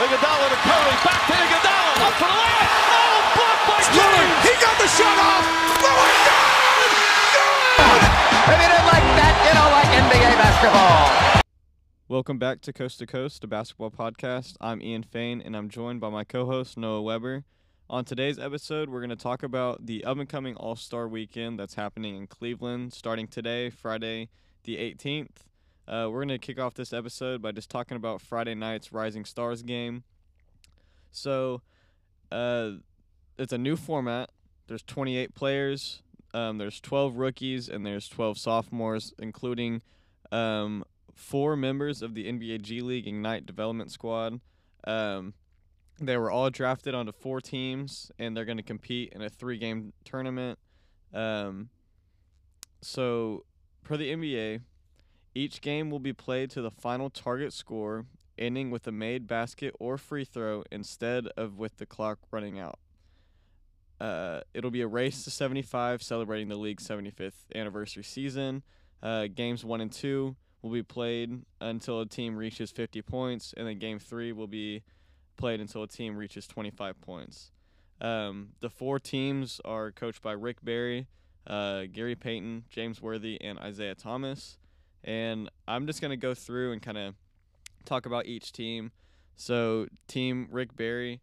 Iguodala to Curry, back to Iguodala, up for the layup. Oh, blocked by Lillard, James. he got the shot off. Oh, Lillard, good! Good! If you didn't like that, you don't like NBA basketball. Welcome back to Coast to Coast, a basketball podcast. I'm Ian Fain, and I'm joined by my co-host Noah Weber. On today's episode, we're going to talk about the up-and-coming All-Star Weekend that's happening in Cleveland, starting today, Friday, the 18th. Uh, we're going to kick off this episode by just talking about Friday night's Rising Stars game. So, uh, it's a new format. There's 28 players. Um, there's 12 rookies and there's 12 sophomores, including um, four members of the NBA G League Ignite Development Squad. Um, they were all drafted onto four teams, and they're going to compete in a three-game tournament. Um, so, per the NBA, each game will be played to the final target score, ending with a made basket or free throw instead of with the clock running out. Uh, it'll be a race to 75, celebrating the league's 75th anniversary season. Uh, games one and two will be played until a team reaches 50 points, and then game three will be played until a team reaches 25 points. Um, the four teams are coached by Rick Barry, uh, Gary Payton, James Worthy, and Isaiah Thomas. And I'm just going to go through and kind of talk about each team. So, Team Rick Barry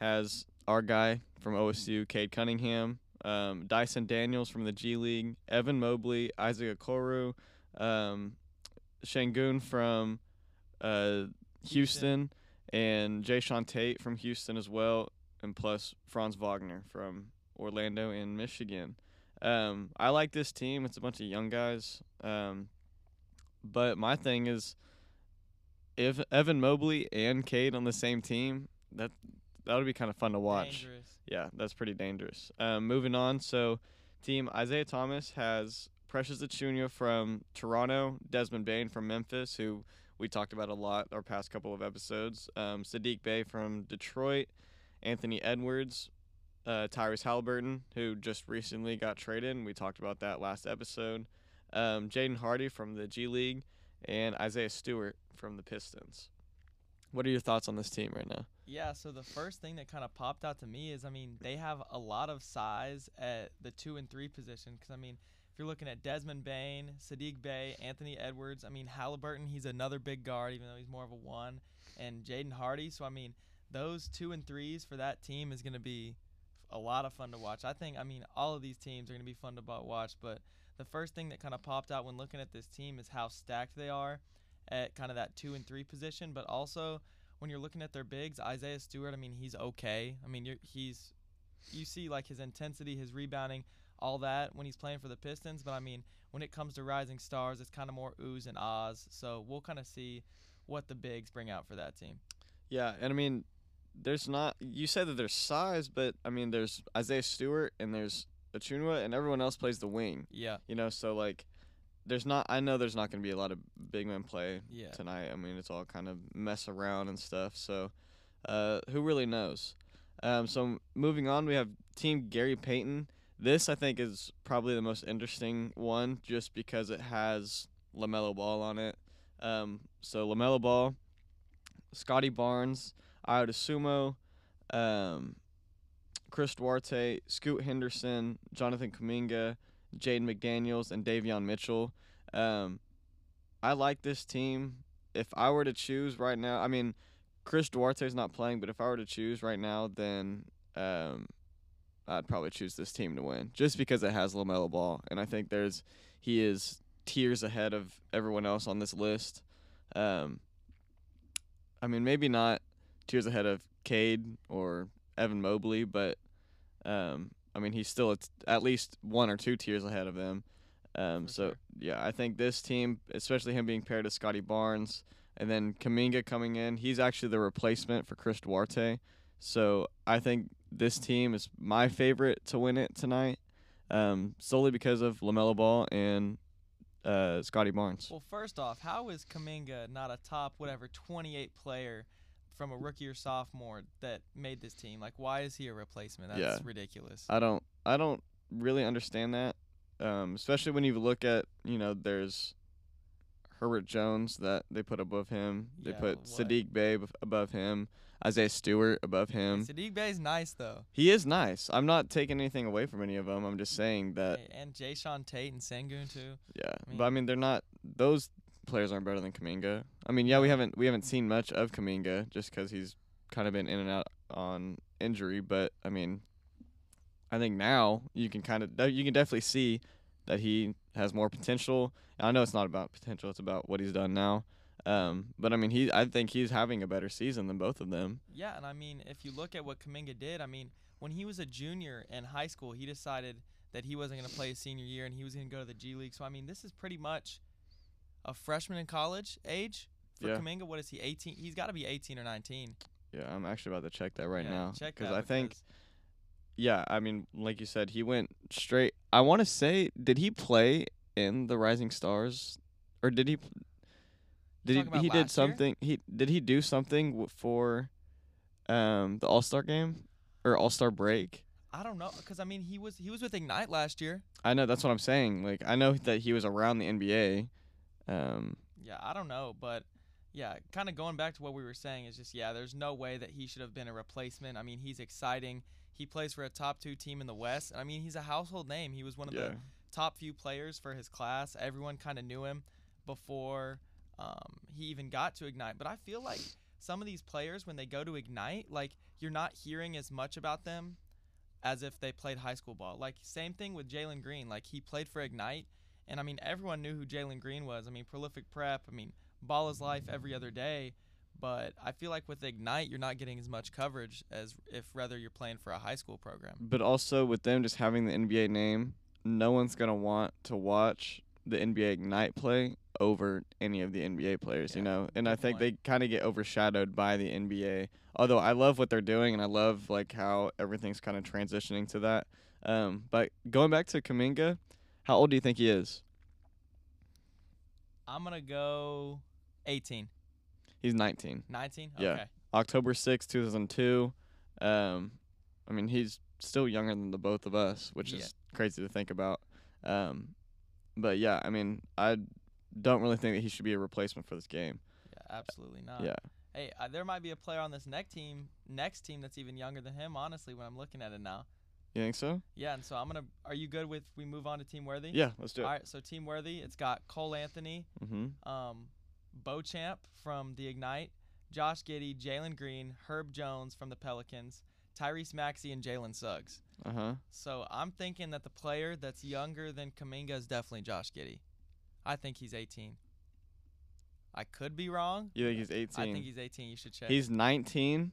has our guy from OSU, Cade Cunningham, um, Dyson Daniels from the G League, Evan Mobley, Isaac Okoro, um, Sengun from uh, Houston, and Jae'Sean Tate from Houston as well, and plus Franz Wagner from Orlando in Michigan. Um, I like this team. It's a bunch of young guys. Um, but my thing is, if Evan Mobley and Cade on the same team, that that would be kind of fun to watch. Dangerous. Yeah, that's pretty dangerous. Um, moving on, so team Isaiah Thomas has Precious Achiuwa from Toronto, Desmond Bane from Memphis, who we talked about a lot our past couple of episodes, um, Saddiq Bey from Detroit, Anthony Edwards, uh, Tyrese Haliburton, who just recently got traded, and we talked about that last episode, um, Jaden Hardy from the G League, and Isaiah Stewart from the Pistons. What are your thoughts on this team right now? Yeah, so the first thing that kind of popped out to me is, I mean, they have a lot of size at the two and three position. Because, I mean, if you're looking at Desmond Bane, Saddiq Bey, Anthony Edwards, I mean, Haliburton, he's another big guard, even though he's more of a one, and Jaden Hardy. So, I mean, those two and threes for that team is going to be a lot of fun to watch. I think, I mean, all of these teams are going to be fun to watch, but the first thing that kind of popped out when looking at this team is how stacked they are at kind of that two and three position, but also when you're looking at their bigs, Isaiah Stewart, I mean, he's okay. I mean, he's you see like his intensity, his rebounding, all that when he's playing for the Pistons. But I mean, when it comes to rising stars, it's kind of more oohs and ahs. So we'll kind of see what the bigs bring out for that team. Yeah, and I mean, there's not. You said that there's size, but I mean, there's Isaiah Stewart and there's Achiuwa, and everyone else plays the wing. Yeah, You know, so like, there's not. I know there's not going to be a lot of big men play yeah. tonight. I mean, it's all kind of mess around and stuff. So, uh, who really knows? Um, so moving on, we have Team Gary Payton. This I think is probably the most interesting one, just because it has Lamelo Ball on it. Um, so Lamelo Ball, Scottie Barnes, Ayo Dosunmu, um, Chris Duarte, Scoot Henderson, Jonathan Kuminga, Jaden McDaniels, and Davion Mitchell. Um, I like this team. If I were to choose right now, I mean, Chris Duarte's not playing, but if I were to choose right now, then um, I'd probably choose this team to win, just because it has Lamelo Ball, and I think there's he is tiers ahead of everyone else on this list. Um, I mean, maybe not tiers ahead of Cade or Evan Mobley, but um, I mean, he's still at, at least one or two tiers ahead of them. Um, so sure. yeah, I think this team, especially him being paired to Scottie Barnes, and then Kuminga coming in, he's actually the replacement for Chris Duarte. So I think this team is my favorite to win it tonight, um, solely because of Lamelo Ball and uh, Scottie Barnes. Well, first off, how is Kuminga not a top whatever 28 player from a rookie or sophomore that made this team? Like, why is he a replacement? That's Yeah. ridiculous. I don't I don't really understand that. Um, especially when you look at, you know, there's Herbert Jones that they put above him. They Yeah, put what? Sadiq ab- above him. Isaiah Stewart above him. Saddiq Bey's nice though. He is nice. I'm not taking anything away from any of them. I'm just saying that Hey, and Jae'Sean Tate and Sengun too. yeah. I but I mean- mean, they're not. Those players aren't better than Kuminga. I mean, yeah, we haven't we haven't seen much of Kuminga just because he's kind of been in and out on injury. But I mean, I think now you can kind of you can definitely see that he has more potential. I know it's not about potential; it's about what he's done now. Um, but I mean, he I think he's having a better season than both of them. Yeah, and I mean, if you look at what Kuminga did, I mean, when he was a junior in high school, he decided that he wasn't going to play his senior year and he was going to go to the G League. So I mean, this is pretty much a freshman in college age for Yeah. Kuminga. What is he? 18? He's got to be 18 or 19 Yeah, I'm actually about to check that right Yeah, now Check because that I think Yeah, I mean, like you said, he went straight. I want to say, did he play in the Rising Stars, or did he? Did he? He did year? something. He did he do something for, um, the All Star game, or All Star break? I don't know because I mean he was he was with Ignite last year. I know that's what I'm saying. Like I know that he was around the NBA. Um, Yeah, I don't know, but yeah, kind of going back to what we were saying is just yeah, there's no way that he should have been a replacement. I mean, he's exciting. He plays for a top two team in the West. I mean, he's a household name. He was one of yeah, the top few players for his class. Everyone kind of knew him before um, he even got to Ignite. But I feel like some of these players, when they go to Ignite, like you're not hearing as much about them as if they played high school ball. Like same thing with Jalen Green. Like he played for Ignite, and I mean everyone knew who Jalen Green was. I mean prolific prep. I mean ball is life every other day. But I feel like with Ignite, you're not getting as much coverage as if rather you're playing for a high school program. but also with them just having the NBA name, no one's gonna want to watch the NBA Ignite play over any of the NBA players, you know. And I think point. they kind of get overshadowed by the NBA. Although I love what they're doing and I love like how everything's kind of transitioning to that. Um, but going back to Kuminga, how old do you think he is? I'm gonna go 18, He's 19. 19. Yeah. Okay. October 6, 2002. Um, I mean, he's still younger than the both of us, which Yeah. is crazy to think about. Um, but yeah, I mean, I don't really think that he should be a replacement for this game. Yeah, absolutely not. yeah. Hey, uh, there might be a player on this next team, next team that's even younger than him. Honestly, when I'm looking at it now. You think so? Yeah, and so I'm gonna. Are you good with we move on to Team Worthy? Yeah, let's do it. All right, So Team Worthy, it's got Cole Anthony, Mm-hmm. um, Beauchamp from the Ignite, Josh Giddey, Jalen Green, Herb Jones from the Pelicans, Tyrese Maxey, and Jalen Suggs. Uh huh. So I'm thinking that the player that's younger than Kuminga is definitely Josh Giddey. I think he's 18. I could be wrong. You think he's 18? I think he's 18. You should check. He's 19,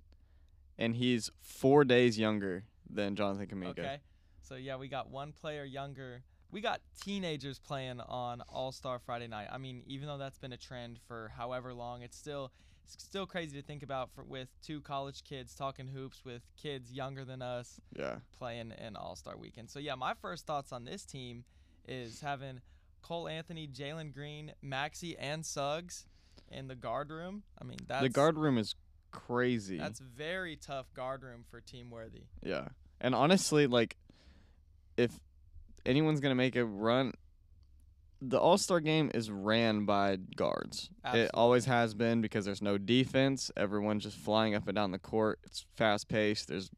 and he's four days younger than Jonathan Kuminga. Okay. So yeah, we got one player younger. We got teenagers playing on All Star Friday night. I mean, even though that's been a trend for however long, it's still it's still crazy to think about for, with two college kids talking hoops with kids younger than us Yeah. playing in All Star Weekend. So yeah, my first thoughts on this team is having Cole Anthony, Jalen Green, Maxey, and Suggs in the guard room. I mean, that's the guard room is crazy. That's very tough guard room for Team Worthy. Yeah. And honestly, like, if anyone's going to make a run, the All Star game is ran by guards. It always has been because there's no defense. Everyone's just flying up and down the court. It's fast paced. There's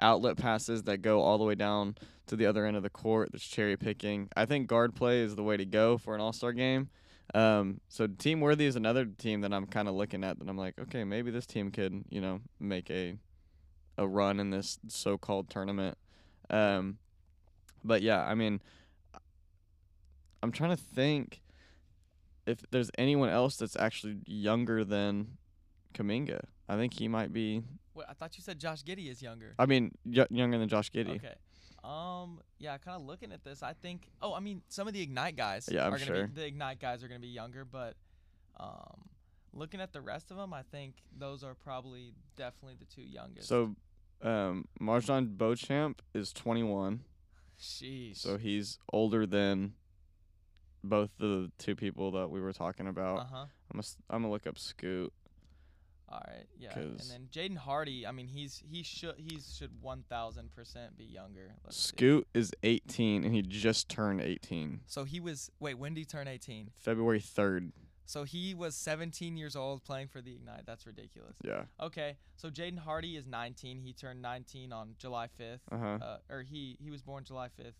outlet passes that go all the way down to the other end of the court. There's cherry picking. I think guard play is the way to go for an All Star game. Um, so Team Worthy is another team that I'm kind of looking at that I'm like, okay, maybe this team could, you know, make a a run in this so-called tournament. Um, but yeah, I mean, I'm trying to think if there's anyone else that's actually younger than Kuminga. I think he might be. Wait, I thought you said Josh Giddey is younger. I mean, y- younger than Josh Giddey. Okay. Um. Yeah. Kind of looking at this, I think. Oh, I mean, some of the Ignite guys. Yeah, I'm are gonna sure. Be, the Ignite guys are gonna be younger, but um, looking at the rest of them, I think those are probably definitely the two youngest. So, um, MarJon Beauchamp is 21, Sheesh. so he's older than both the two people that we were talking about. Uh huh. I'm gonna, I'm gonna look up Scoot. All right. Yeah. and then Jaden Hardy. I mean, he's he should he should one thousand percent be younger. Let's see. Scoot is 18, and he just turned 18. So he was. Wait, when did he turn eighteen? February 3rd. So he was 17 years old playing for the Ignite. That's ridiculous. Yeah. Okay, so Jaden Hardy is 19. He turned 19 on July 5th. Uh-huh. Uh, or he he was born July 5th,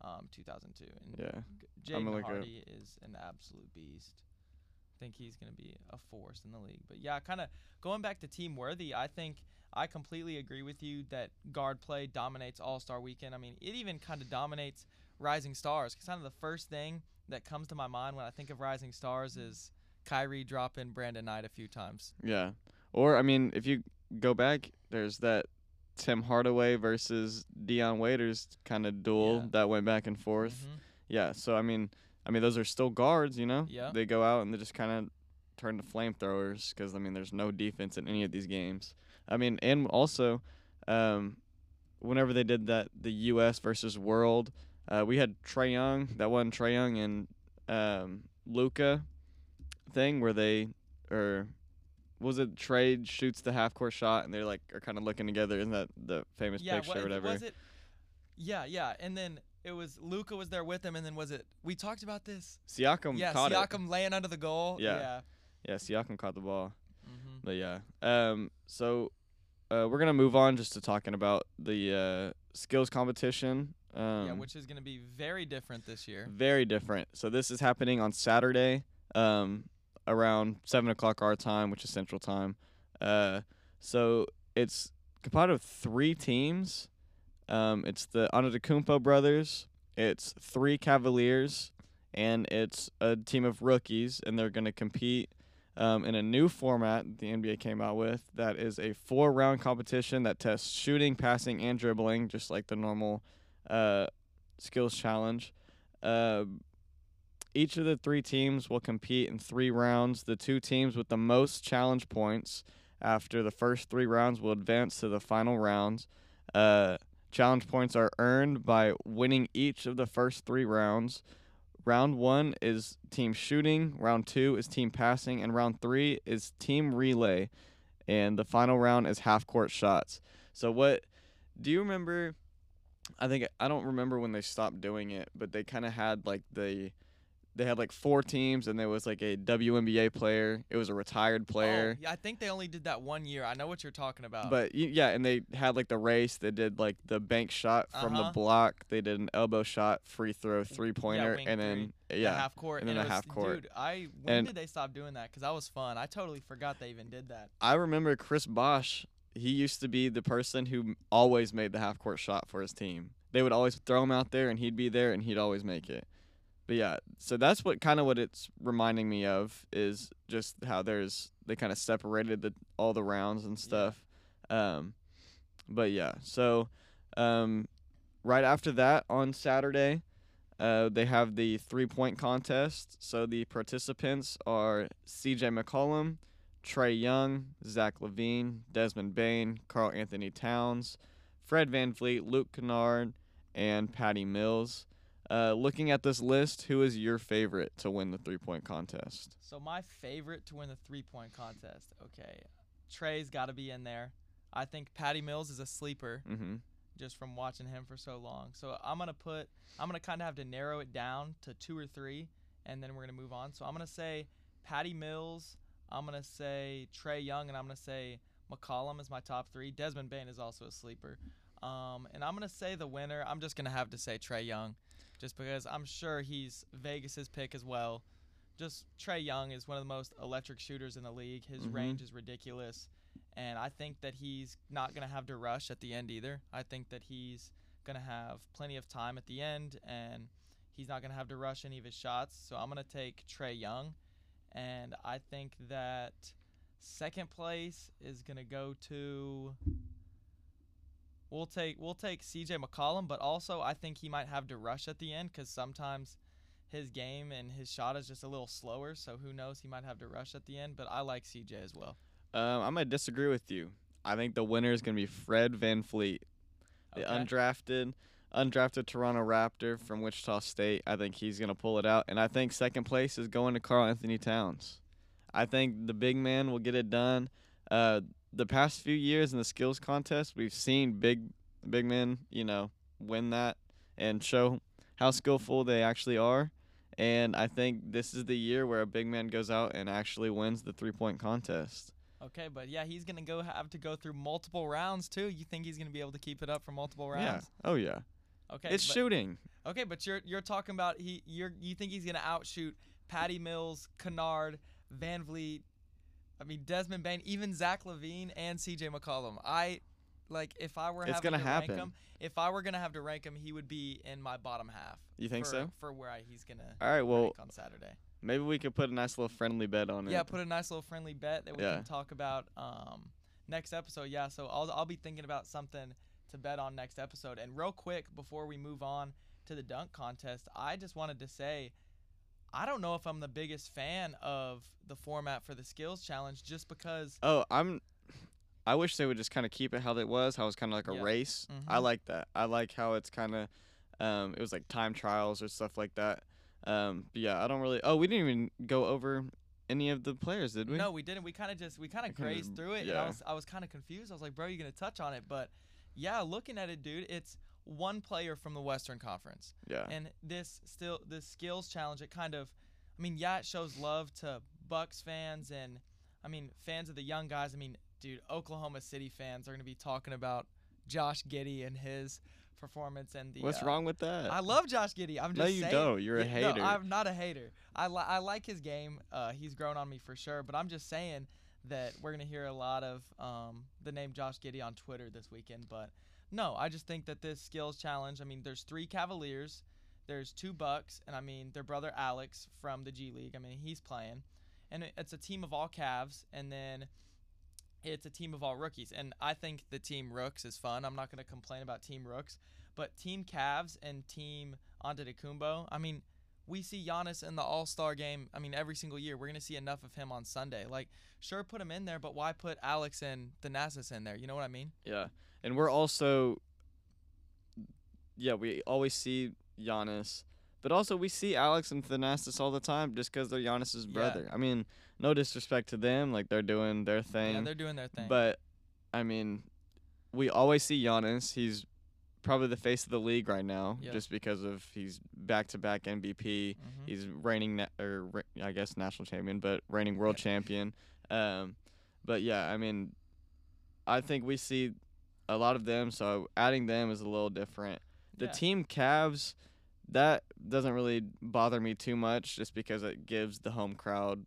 um, 2002. And Yeah. G- I'm Jaden gonna look it up. Hardy is an absolute beast. Think he's going to be a force in the league. But yeah, kind of going back to team worthy, I think I completely agree with you that guard play dominates All Star Weekend. I mean, it even kind of dominates Rising Stars. kind of the first thing that comes to my mind when I think of Rising Stars is Kyrie dropping Brandon Knight a few times. Yeah. Or I mean, if you go back, there's that Tim Hardaway versus Dion Waiters kind of duel Yeah. that went back and forth. Mhm. Yeah. So I mean, I mean those are still guards, you know. Yeah. They go out and they just kind of turn to flamethrowers because I mean there's no defense in any of these games. I mean, and also, um, whenever they did that, the U.S. versus World, uh, we had Trae Young. That one Trae Young and um, Luka thing where they or was it Trae shoots the half court shot and they're like are kind of looking together. Isn't that the famous yeah, picture what, or whatever? was it? Yeah, yeah, and then it was Luka was there with him, and then was it? We talked about this. Siakam yeah, caught it. Siakam laying under the goal. Yeah. yeah. Yeah, Siakam caught the ball. hmm But yeah. Um. So, uh, we're gonna move on just to talking about the uh, skills competition. Um, yeah, which is going to be very different this year. very different. So this is happening on Saturday, um, around seven o'clock our time, which is Central Time. Uh, so it's composed of three teams. Um, it's the Antetokounmpo brothers. It's three Cavaliers, and it's a team of rookies, and they're going to compete um, in a new format the NBA came out with. That is a four-round competition that tests shooting, passing, and dribbling, just like the normal uh, skills challenge. Uh, each of the three teams will compete in three rounds. The two teams with the most challenge points after the first three rounds will advance to the final rounds. Uh, challenge points are earned by winning each of the first three rounds. Round one is team shooting, round two is team passing, and round three is team relay. And the final round is half court shots. So, what do you remember? I think I don't remember when they stopped doing it, but they kind of had like the they had like four teams and there was like a WNBA player. It was a retired player. Oh, yeah, I think they only did that one year. I know what you're talking about. But yeah, and they had like the race. They did like the bank shot from the Uh-huh. block. They did an elbow shot, free throw, three pointer, wing and then The yeah, half court. and then it a was- half court. Dude, I when And- did they stop doing that? Because that was fun. I totally forgot they even did that. I remember Chris Bosh. He used to be the person who always made the half court shot for his team. They would always throw him out there, and he'd be there, and he'd always make it. But yeah, so that's what kind of what it's reminding me of is just how there's they kind of separated the all the rounds and stuff. Um, but yeah, so um, right after that on Saturday, uh, they have the three point contest. So the participants are C.J. McCollum, Trae Young, Zach LaVine, Desmond Bane, Karl Anthony Towns, Fred VanVleet, Luke Kennard, and Patty Mills. Uh, looking at this list, who is your favorite to win the three point contest? So my favorite to win the three point contest. Okay, Trae's got to be in there. I think Patty Mills is a sleeper Mm-hmm. just from watching him for so long. So I'm gonna put. I'm gonna kind of have to narrow it down to two or three, and then we're gonna move on. So I'm gonna say Patty Mills. I'm gonna say Trae Young, and I'm gonna say McCollum is my top three. Desmond Bane is also a sleeper. Um, and I'm gonna say the winner. I'm just gonna have to say Trae Young, just because I'm sure he's Vegas's pick as well. Just Trae Young is one of the most electric shooters in the league. His Mhm. range is ridiculous, and I think that he's not gonna have to rush at the end either. I think that he's gonna have plenty of time at the end, and he's not gonna have to rush any of his shots. So I'm gonna take Trae Young, and I think that second place is gonna go to. We'll take we'll take C.J. McCollum, but also I think he might have to rush at the end because sometimes his game and his shot is just a little slower. So who knows? He might have to rush at the end. But I like C.J. as well. Um, I'm gonna disagree with you. I think the winner is gonna be Fred VanVleet, the Okay. undrafted, undrafted Toronto Raptor from Wichita State. I think he's gonna pull it out, and I think second place is going to Karl Anthony Towns. I think the big man will get it done. Uh, the past few years in the skills contest, we've seen big, big men, you know, win that and show how skillful they actually are. And I think this is the year where a big man goes out and actually wins the three point contest. Okay, but yeah, he's gonna go have to go through multiple rounds too. You think he's gonna be able to keep it up for multiple rounds? Yeah. Oh yeah. Okay. it's but, shooting. Okay, but you're you're talking about he you're you think he's gonna outshoot Patty Mills, Kennard, VanVleet, I mean Desmond Bane, even Zach LaVine and C.J. McCollum. I like if I were It's having gonna to happen. rank him, if I were gonna have to rank him, he would be in my bottom half. You think for, so? For where I, he's gonna All right. Well, rank on Saturday. maybe we could put a nice little friendly bet on it. Yeah, put a nice little friendly bet that we Yeah. can talk about um, next episode. Yeah, so I'll I'll be thinking about something to bet on next episode. And real quick before we move on to the dunk contest, I just wanted to say I don't know if I'm the biggest fan of the format for the skills challenge just because Oh, I'm. I wish they would just kind of keep it how it was. How it's kind of like a Yeah. race. I Mhm. like that. I like how it's kind of. Um, it was like time trials or stuff like that. Um, but yeah, I don't really. Oh, we didn't even go over any of the players, did we? no, we didn't. We kind of just we kind of grazed through it. And I yeah. was I was kind of confused. I was like, bro, you're gonna touch on it? But yeah, looking at it, dude, it's one player from the Western Conference. Yeah. And this still this skills challenge, it kind of, I mean, yeah, it shows love to Bucks fans and, I mean, fans of the young guys. I mean, dude, Oklahoma City fans are gonna be talking about Josh Giddey and his performance and the. What's uh, wrh with that? I love Josh Giddey. I'm just no, you saying. don't. You're a hater. No, I'm not a hater. I, li- I like his game. Uh, he's grown on me for sure. But I'm just saying that we're gonna hear a lot of um, the name Josh Giddey on Twitter this weekend. But no, I just think that this skills challenge. I mean, there's three Cavaliers, there's two Bucks, and I mean their brother Alex from the G League. I mean he's playing, and it's a team of all Cavs, and then. It's a team of all rookies, and I think the team Rooks is fun. I'm not going to complain about Team Rooks, but Team Cavs and Team Antetokounmpo. I mean, we see Giannis in the All Star game. I mean, every single year we're gonna see enough of him on Sunday. Like, sure, put him in there, but why put Alex and Thanasis in there? You know what I mean? Yeah, and we're also. Yeah, we always see Giannis, but also we see Alex and Thanasis all the time just because they're Giannis's Yeah. brother. I mean, no disrespect to them, like they're doing their thing. Yeah, they're doing their thing. But I mean, we always see Giannis. He's probably the face of the league right now, Yeah. just because of he's back-to-back MVP. Mhm. He's reigning, na- or re- I guess national champion, but reigning world Yeah. champion. Um, but yeah, I mean, I think we see a lot of them. So adding them is a little different. The Yeah. team Cavs, that doesn't really bother me too much, just because it gives the home crowd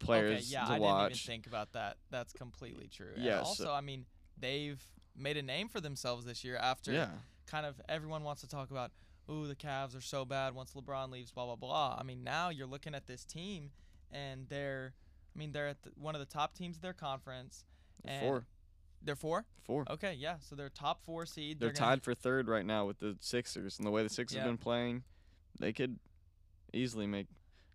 players okay, yeah, to I watch. didn't even think about that. That's completely true. And Yeah, so- also, I mean, they've made a name for themselves this year after yeah. Kind of everyone wants to talk about, ooh, the Cavs are so bad once LeBron leaves, blah blah blah. I mean, now you're looking at this team, and they're, I mean, they're at the, one of the top teams of their conference. and Four. They're four. Four. Okay, yeah. So they're top four seed. They're They're tied for third right now with the Sixers, and the way the Sixers Yeah. have been playing, they could easily make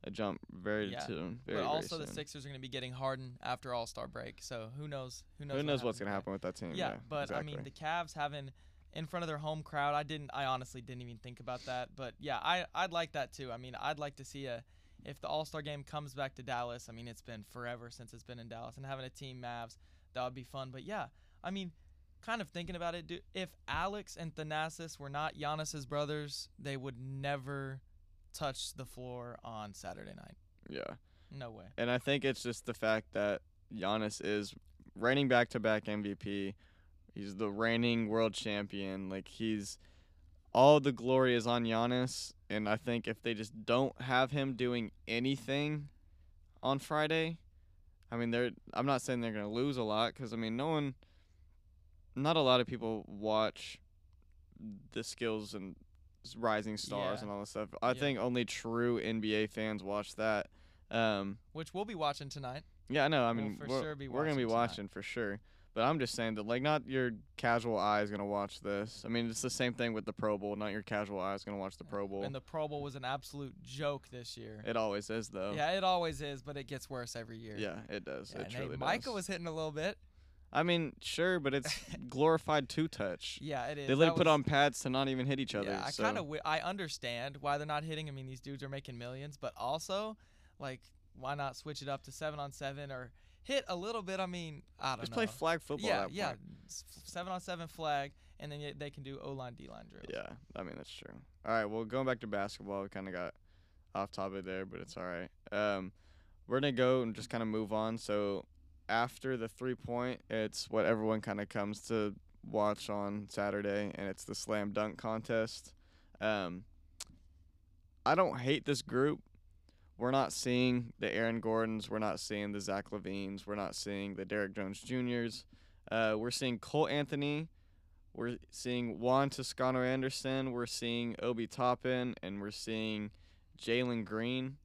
a jump very Yeah. soon. Very, but very also the. Sixers are going to be getting Harden after All Star break. So who knows? Who knows? Who what knows what's gonna happen with that team? Yeah, Yeah, but exactly. I mean the Cavs having in front of their home crowd. I didn't. I honestly didn't even think about that. But yeah, I I'd like that too. I mean, I'd like to see a if the All Star game comes back to Dallas. I mean, it's been forever since it's been in Dallas, and having a team Mavs that would be fun. But yeah, I mean, kind of thinking about it, dude, if Alex and Thanasis were not Giannis's brothers, they would never touch the floor on Saturday night. yeah, No way. and I think it's just the fact that Giannis is reigning back-to-back MVP. He's the reigning world champion. Like he's all the glory is on Giannis, and I think if they just don't have him doing anything on Friday, I mean, they're. I'm not saying they're gonna lose a lot because I mean, no one, not a lot of people watch the skills and rising stars Yeah. and all this stuff. I Yeah. think only true NBA fans watch that. Um, Which we'll be watching tonight. yeah, I know. I We'll mean, for we're, sure be we're gonna be tonight. watching for sure. But I'm just saying that, like, not your casual eye is gonna watch this. I mean, it's the same thing with the Pro Bowl. Not your casual eye is gonna watch the Pro Bowl. And the Pro Bowl was an absolute joke this year. it always is, though. Yeah, it always is, but it gets worse every year. Yeah, it does. Yeah, it truly hey, does. Micah was hitting a little bit. I mean, sure, but it's glorified two touch. Yeah, it is. They literally put on pads to not even hit each other. Yeah, I so. kind of I understand why they're not hitting. I mean, these dudes are making millions, but also, like, why not switch it up to seven on seven or hit a little bit? I mean, I don't know. just know. play flag football. yeah, that yeah, seven on seven flag, and then they can do O line D line drills. Yeah, I mean that's true. All right, well, going back to basketball, we kind of got off topic there, but it's all right. Um, we're gonna go and just kind of move on. So after the three point, it's what everyone kind of comes to watch on Saturday, and it's the slam dunk contest. Um, I don't hate this group. We're not seeing the Aaron Gordons. We're not seeing the Zach LaVines. We're not seeing the Derrick Jones Juniors. Uh, we're seeing Cole Anthony. We're seeing Juan Toscano Anderson. We're seeing Obi Toppin, and we're seeing Jalen Green.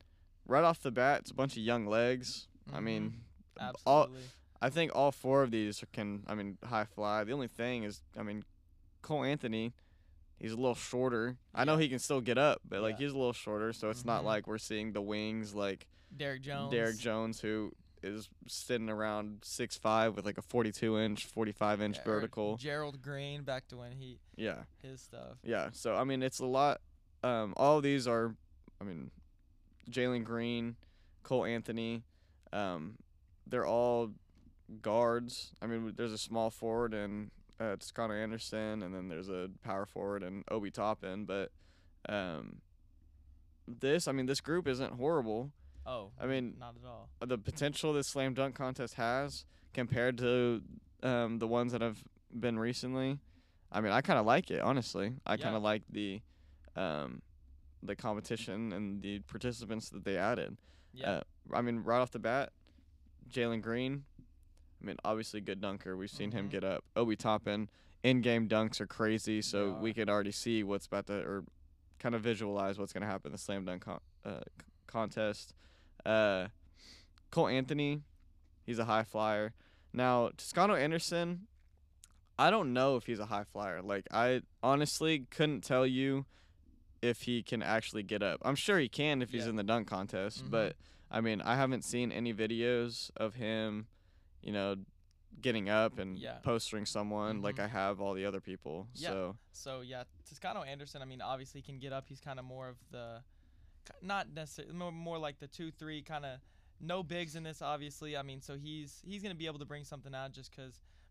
Right off the bat, it's a bunch of young legs. I mean, all I think all four of these can, I mean, high fly. The only thing is, I mean, Cole Anthony, he's a little shorter. I know he can still get up, but like Yeah. he's a little shorter, so it's not Mhm. like we're seeing the wings like Derrick Jones. Derrick Jones, who is sitting around six five with like a 42 inch, 45 inch Yeah, vertical. Gerald Green back to when he Yeah, his stuff. yeah. So I mean, it's a lot. Um, all of these are, I mean, Jalen Green, Cole Anthony. Um, they're all guards. I mean, there's a small forward and uh, Toscano Anderson, and then there's a power forward and Obi Toppin. But um, this, I mean, this group isn't horrible. Oh, I mean, not at all. the potential this slam dunk contest has compared to um, the ones that have been recently. I mean, I kind of like it honestly. I kind of like the um, the competition and the participants that they added. Yeah. Uh, I mean, right off the bat, Jalen Green. I mean, obviously good dunker. We've seen him Mhm. get up. Obi Toppin, in-game dunks are crazy, so They we could already see what's about to, or kind of visualize what's gonna happen in the slam dunk con- uh, c- contest. Uh, Cole Anthony, he's a high flyer. Now Toscano Anderson, I don't know if he's a high flyer. Like I honestly couldn't tell you if he can actually get up. I'm sure he can if he's Yeah. in the dunk contest, Mhm. but I mean I haven't seen any videos of him, you know, getting up and Yeah. postering someone like Mhm. I have all the other people. Yeah. So So yeah, Toscano Anderson. I mean, obviously can get up. He's kind of more of the, not necessarily more, more like the two three kind of. No bigs in this, obviously. I mean, so he's he's gonna be able to bring something out just I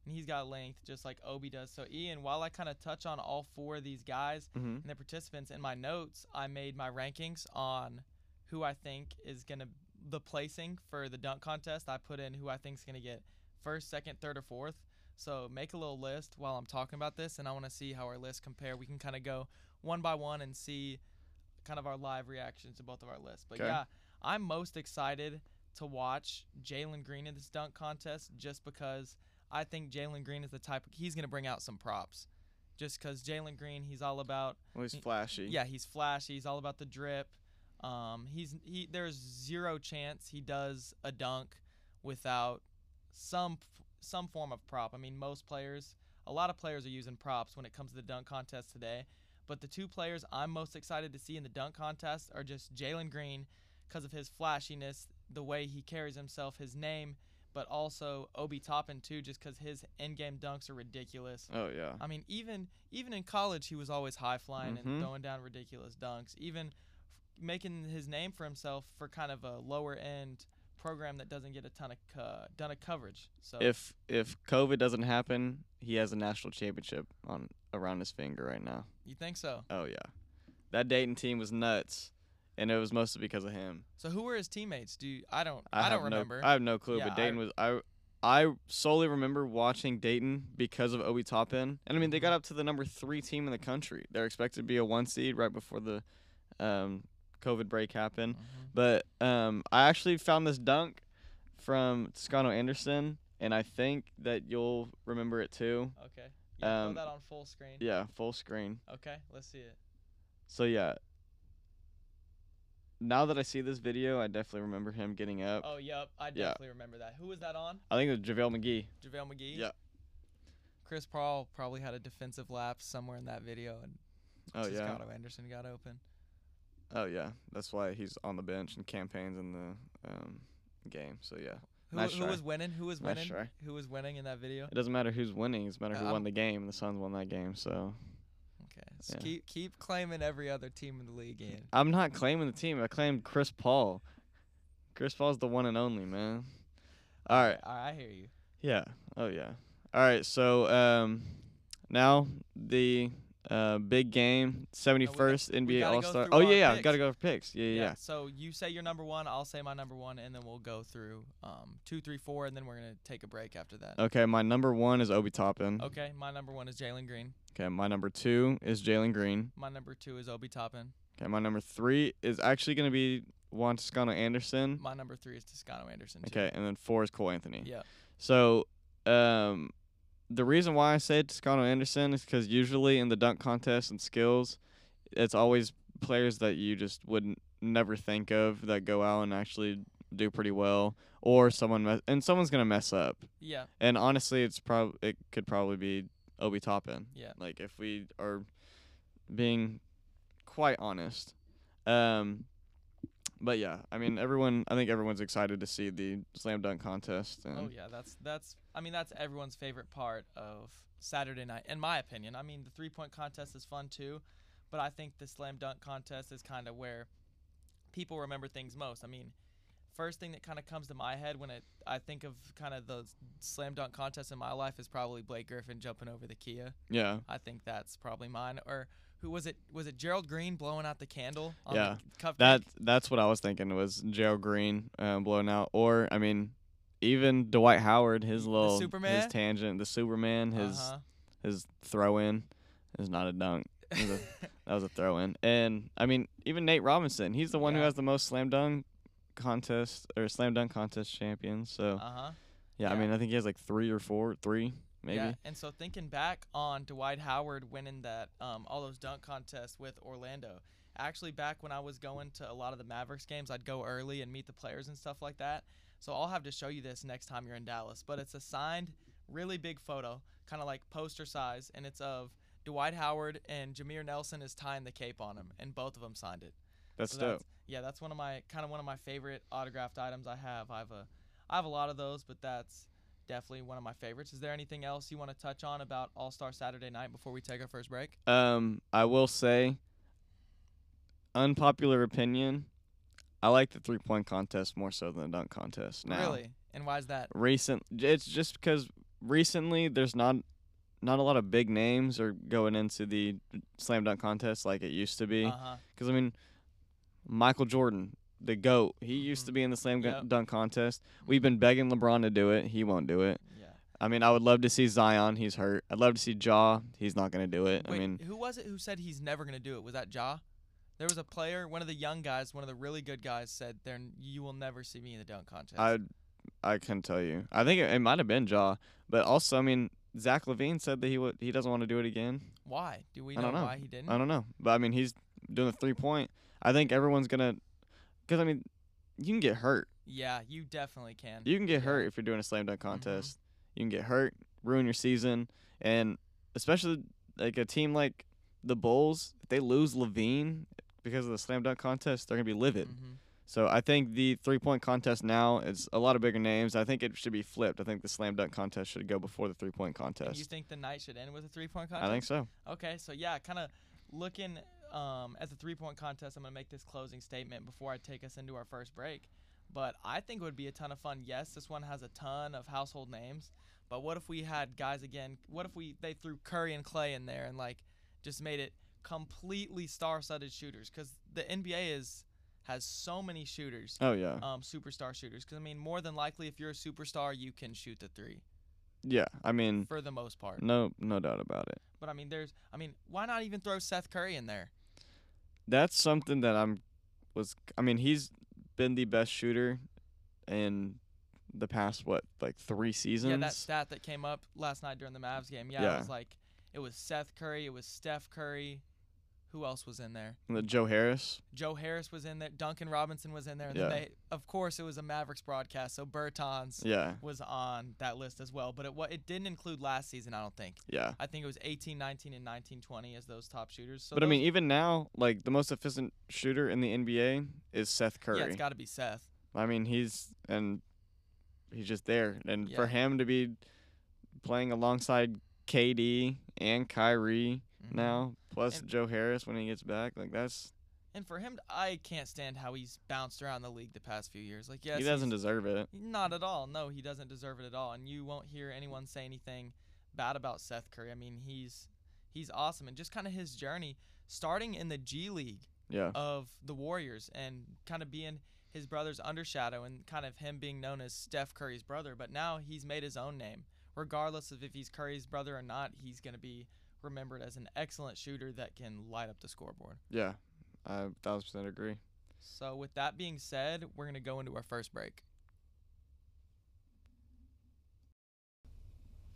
mean, he's got length, just like Obi does. So Ian, while I kind of touch on all four of these guys mhm. and their participants in my notes, I made my rankings on who I think is gonna the placing for the dunk contest. I put in who I think is gonna get first, second, third, or fourth. So make a little list while I'm talking about this, and I want to see how our lists compare. We can kind of go one by one and see kind of our live reactions to both of our lists. But 'Kay. yeah, I'm most excited to watch Jalen Green in this dunk contest just because I think Jalen Green is the type of, he's gonna bring out some props. Just because Jalen Green, he's all about well, he's flashy. yeah, he's flashy. He's all about the drip. Um, he's he. There's zero chance he does a dunk without some some form of prop. I mean, most players, a lot of players are using props when it comes to the dunk contest today. But the two players I'm most excited to see in the dunk contest are just Jalen Green, because of his flashiness, the way he carries himself, his name, but also Obi Toppin too, just because his in-game dunks are ridiculous. Oh yeah. I mean, even even in college, he was always high flying Mhm. and throwing down ridiculous dunks. Even making his name for himself for kind of a lower end program that doesn't get a ton of co- ton of coverage. So If if COVID doesn't happen, he has a national championship on around his finger right now. you think so? Oh yeah, that Dayton team was nuts, and it was mostly because of him. So who were his teammates? Do you, I don't I, have don't remember. No, I have no clue, Yeah, but I- Dayton was I. I solely remember watching Dayton because of Obi Toppin, and I mean they got up to the number three team in the country. They're expected to be a one seed right before the um, COVID break happened. Mhm. But um, I actually found this dunk from Toscano Anderson, and I think that you'll remember it too. Okay. Yeah, Um, throw that on full screen. Yeah, full screen. Okay, let's see it. So yeah. Now that I see this video, I definitely remember him getting up. Oh, yep, I Yeah. definitely remember that. Who was that on? I think it was JaVale McGee. JaVale McGee. Yeah. Chris Paul probably had a defensive lapse somewhere in that video, and Oh yeah. Anderson got open. Oh yeah. That's why he's on the bench and campaigns in the um, game. So yeah. Who, Nice who was winning? Who was Nice winning? try. Who was winning in that video? It doesn't matter who's winning. It's matter who Uh, won the game. The Suns won that game. So Okay, so Yeah. keep keep claiming every other team in the league in. I'm not claiming the team. I claimed Chris Paul. Chris Paul's the one and only man. All right. All right, I hear you. Yeah. Oh yeah. All right. So um, now the uh, big game, 71st we NBA All Star. Oh yeah, yeah, gotta go for picks. Yeah, yeah, yeah. So you say your number one, I'll say my number one, and then we'll go through um, two, three, four, and then we're gonna take a break after that. Okay, my number one is Obi Toppin. Okay, my number one is Jalen Green. Okay, my number two is Jalen Green. My number two is Obi Toppin. Okay, my number three is actually gonna be Juan Toscano Anderson. My number three is Toscano Anderson. Too. Okay, and then four is Cole Anthony. Yeah. So, um, the reason why I say Toscano Anderson is because usually in the dunk contest and skills, it's always players that you just wouldn't never think of that go out and actually do pretty well, or someone mess- and someone's gonna mess up. Yeah. And honestly, it's prob it could probably be Obi Toppin. Yeah. Like if we are being quite honest. Um but yeah, I mean everyone I think everyone's excited to see the slam dunk contest and Oh yeah, that's that's. I mean, that's everyone's favorite part of Saturday night, in my opinion. I mean, the three point contest is fun too, but I think the slam dunk contest is kind of where people remember things most. I mean, first thing that kind of comes to my head when it I think of kind of the slam dunk contest in my life is probably Blake Griffin jumping over the Kia. yeah. I think that's probably mine. Or who was it? Was it Gerald Green blowing out the candle? On Yeah, the? That that's what I was thinking was Gerald Green um, blowing out, or I mean, even Dwight Howard, his little his tangent, the Superman, his Uh-huh. his throw in is not a dunk. Was a- that was a throw in, and I mean, even Nate Robinson, he's the one who has the most slam dunk contest or slam dunk contest champions. So uh huh. yeah, I mean, I think he has like three or four, three maybe. Yeah, and so thinking back on Dwight Howard winning that um, all those dunk contests with Orlando, actually back when I was going to a lot of the Mavericks games, I'd go early and meet the players and stuff like that. So I'll have to show you this next time you're in Dallas. But it's a signed, really big photo, kind of like poster size, and it's of Dwight Howard and Jameer Nelson is tying the cape on him, and both of them signed it. That's So dope. yeah, that's one of my kind of one of my favorite autographed items I have. I have a I have a lot of those, but that's definitely one of my favorites. Is there anything else you want to touch on about All Star Saturday Night before we take our first break? Um, I will say, unpopular opinion, I like the three point contest more so than the dunk contest now. Really? And why is that? Recent, it's just because recently there's not not a lot of big names are going into the slam dunk contest like it used to be. Because I mean, Michael Jordan, the goat, he used to be in the mm-hmm. slam Yep. dunk contest. We've been begging LeBron to do it. He won't do it. Yeah. I mean, I would love to see Zion. He's hurt. I'd love to see Ja. He's not gonna do it. Wait, I mean, who was it who said he's never gonna do it? Was that Ja? There was a player, one of the young guys, one of the really good guys, said, "There, you will never see me in the dunk contest." I I can tell you. I think it, it might have been Ja, but also I mean Zach LaVine said that he would he doesn't want to do it again. why? Do we I don't know. why he didn't? I don't know, but I mean he's doing the three point. I think everyone's gonna, because I mean you can get hurt. Yeah, you definitely can. You can get Yeah. Mm-hmm. hurt if you're doing a slam dunk contest. You can get hurt, ruin your season, and especially like a team like the Bulls, if they lose LaVine because of the slam dunk contest, they're gonna be livid. Mhm. So I think the three point contest now is a lot of bigger names. I think it should be flipped. I think the slam dunk contest should go before the three point And contest. you think the night should end with a three point contest? I think so. Okay, so yeah, kind of looking um, at the three point contest, I'm going to make this closing statement before I take us into our first break. But I think it would be a ton of fun. Yes, this one has a ton of household names. But what if we had guys again? What if we they threw Curry and Klay in there and like just made it completely star-studded shooters? Because the NBA is has so many shooters, Oh yeah, um, superstar shooters. Because I mean, more than likely, if you're a superstar, you can shoot the three yeah. I mean, for the most part. no, no doubt about it. But I mean, there's, I mean, why not even throw Seth Curry in there? That's something that I'm was. I mean, he's been the best shooter in the past what like three seasons. Yeah, that stat that came up last night during the Mavs game. Yeah, Yeah. it was like it was Seth Curry, it was Steph Curry. Who else was in there? The Joe Harris. Joe Harris was in there. Duncan Robinson was in there. And Yeah. then they, of course, it was a Mavericks broadcast, so Bertans Yeah, was on that list as well. But it it didn't include last season, I don't think. yeah. I think it was 18, 19, and 19, 20 as those top shooters. So but I mean, even now, like the most efficient shooter in the NBA is Seth Curry. yeah, it's got to be Seth. I mean, he's and he's just there, and for him to be playing alongside KD and Kyrie Mhm. now, plus And- Joe Harris when he gets back, like that's And for him, I can't stand how he's bounced around the league the past few years. Like, yes, he doesn't deserve it. Not at all. No, he doesn't deserve it at all. And you won't hear anyone say anything bad about Seth Curry. I mean, he's he's awesome, and just kind of his journey, starting in the G League Yeah. of the Warriors and kind of being his brother's undershadow and kind of him being known as Steph Curry's brother. But now he's made his own name. Regardless of if he's Curry's brother or not, he's going to be remembered as an excellent shooter that can light up the scoreboard. Yeah. I thousand percent agree. So, with that being said, we're going to go into our first break.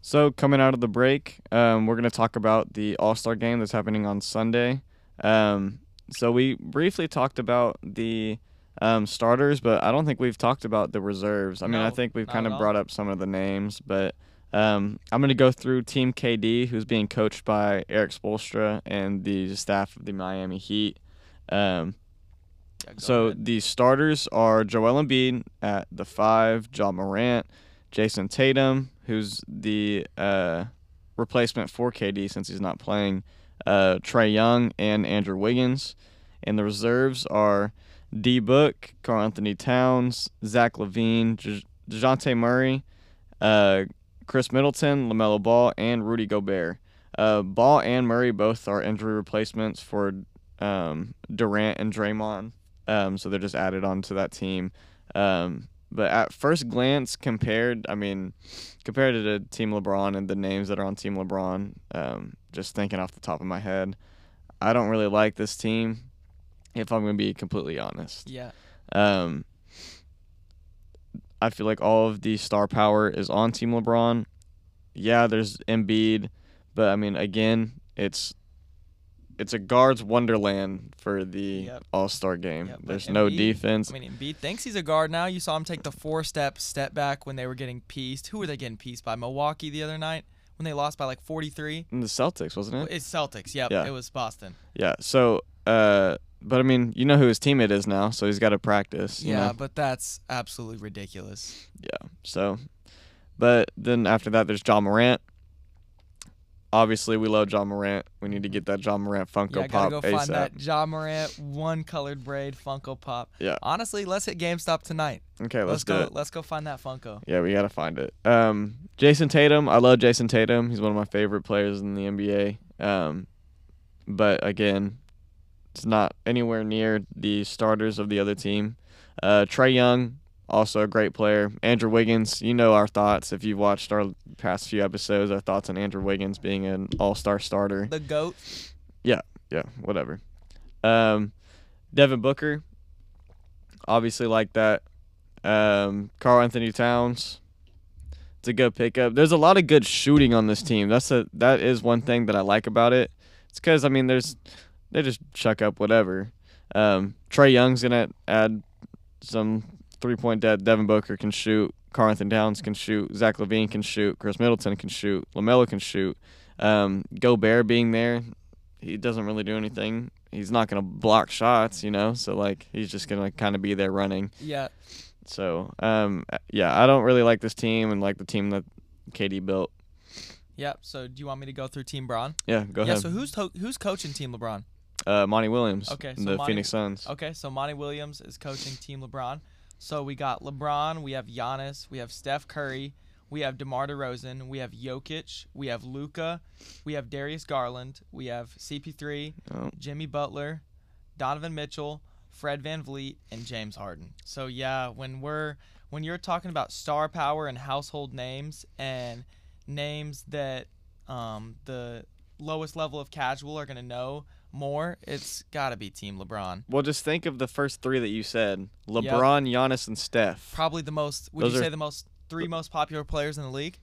So coming out of the break, um, we're gonna talk about the All Star game that's happening on Sunday. Um, so we briefly talked about the um, starters, but I don't think we've talked about the reserves. I mean, I think we've kind of brought up some of the names, but um, I'm gonna go through Team KD, who's being coached by Erik Spoelstra and the staff of the Miami Heat. Um, Yeah, so ahead. the starters are Joel Embiid at the five, Ja Morant, Jayson Tatum, who's the uh, replacement for KD since he's not playing, uh, Trae Young, and Andrew Wiggins. And the reserves are D Book, Karl Anthony Towns, Zach LaVine, Dejounte Murray, uh, Khris Middleton, LaMelo Ball, and Rudy Gobert. Uh, Ball and Murray both are injury replacements for um, Durant and Draymond. Um, so they're just added onto that team. Um, but at first glance, compared, I mean, compared to the Team LeBron and the names that are on Team LeBron, um, just thinking off the top of my head, I don't really like this team. If I'm going to be completely honest, yeah, um, I feel like all of the star power is on Team LeBron. Yeah, there's Embiid, but I mean, again, it's it's a guards wonderland for the Yep. All Star game. But there's no Embiid- defense. I mean, Embiid thinks he's a guard now. You saw him take the four step step back when they were getting pieced. Who were they getting pieced by? Milwaukee the other night when they lost by like 43. In the Celtics, wasn't it? It's Celtics. Yep, Yeah. it was Boston. Yeah. So, uh, but I mean, you know who his teammate is now, so he's got to practice. You yeah, know? but that's absolutely ridiculous. Yeah. So, but then after that, there's Ja Morant. Obviously, we love Ja Morant. We need to get that Ja Morant Funko yeah, Pop go find that Ja Morant one colored braid Funko Pop. Yeah. Honestly, let's hit GameStop tonight. Okay, let's, do go. it. Let's go find that Funko. Yeah, we gotta find it. Um, Jayson Tatum. I love Jayson Tatum. He's one of my favorite players in the NBA. Um, but again, it's not anywhere near the starters of the other team. Uh, Trae Young, also a great player. Andrew Wiggins. You know our thoughts if you've watched our past few episodes. Our thoughts on Andrew Wiggins being an All-Star starter. The goat. Yeah, yeah, whatever. Um, Devin Booker, obviously like that. Um, Karl Anthony Towns, it's a good pickup. There's a lot of good shooting on this team. That's a that is one thing that I like about it. It's because I mean, there's they just chuck up whatever. Um, Trae Young's gonna add some three point dead. Devin Booker can shoot. Karl Anthony Towns can shoot. Zach LaVine can shoot. Khris Middleton can shoot. LaMelo can shoot. Um, Gobert being there, he doesn't really do anything. He's not gonna block shots, you know. So like he's just gonna kind of be there running. Yeah. So um, yeah, I don't really like this team and like the team that KD built. Yep. So do you want me to go through Team Bron? Yeah, go yeah. ahead. Yeah. So who's to- who's coaching Team LeBron? Uh, Monty Williams. Okay, so the Monty- Phoenix Suns. Okay, so Monty Williams is coaching Team LeBron. So we got LeBron, we have Giannis, we have Steph Curry, we have DeMar DeRozan, we have Jokic, we have Luka, we have Darius Garland, we have CP3, Oh. Jimmy Butler, Donovan Mitchell, Fred VanVleet, and James Harden. So yeah, when we're when you're talking about star power and household names and names that um, the lowest level of casual are gonna know more, it's gotta be Team LeBron. Well, just think of the first three that you said: LeBron, Giannis, and Steph. Probably the most. Would Those you say the most three most popular players in the league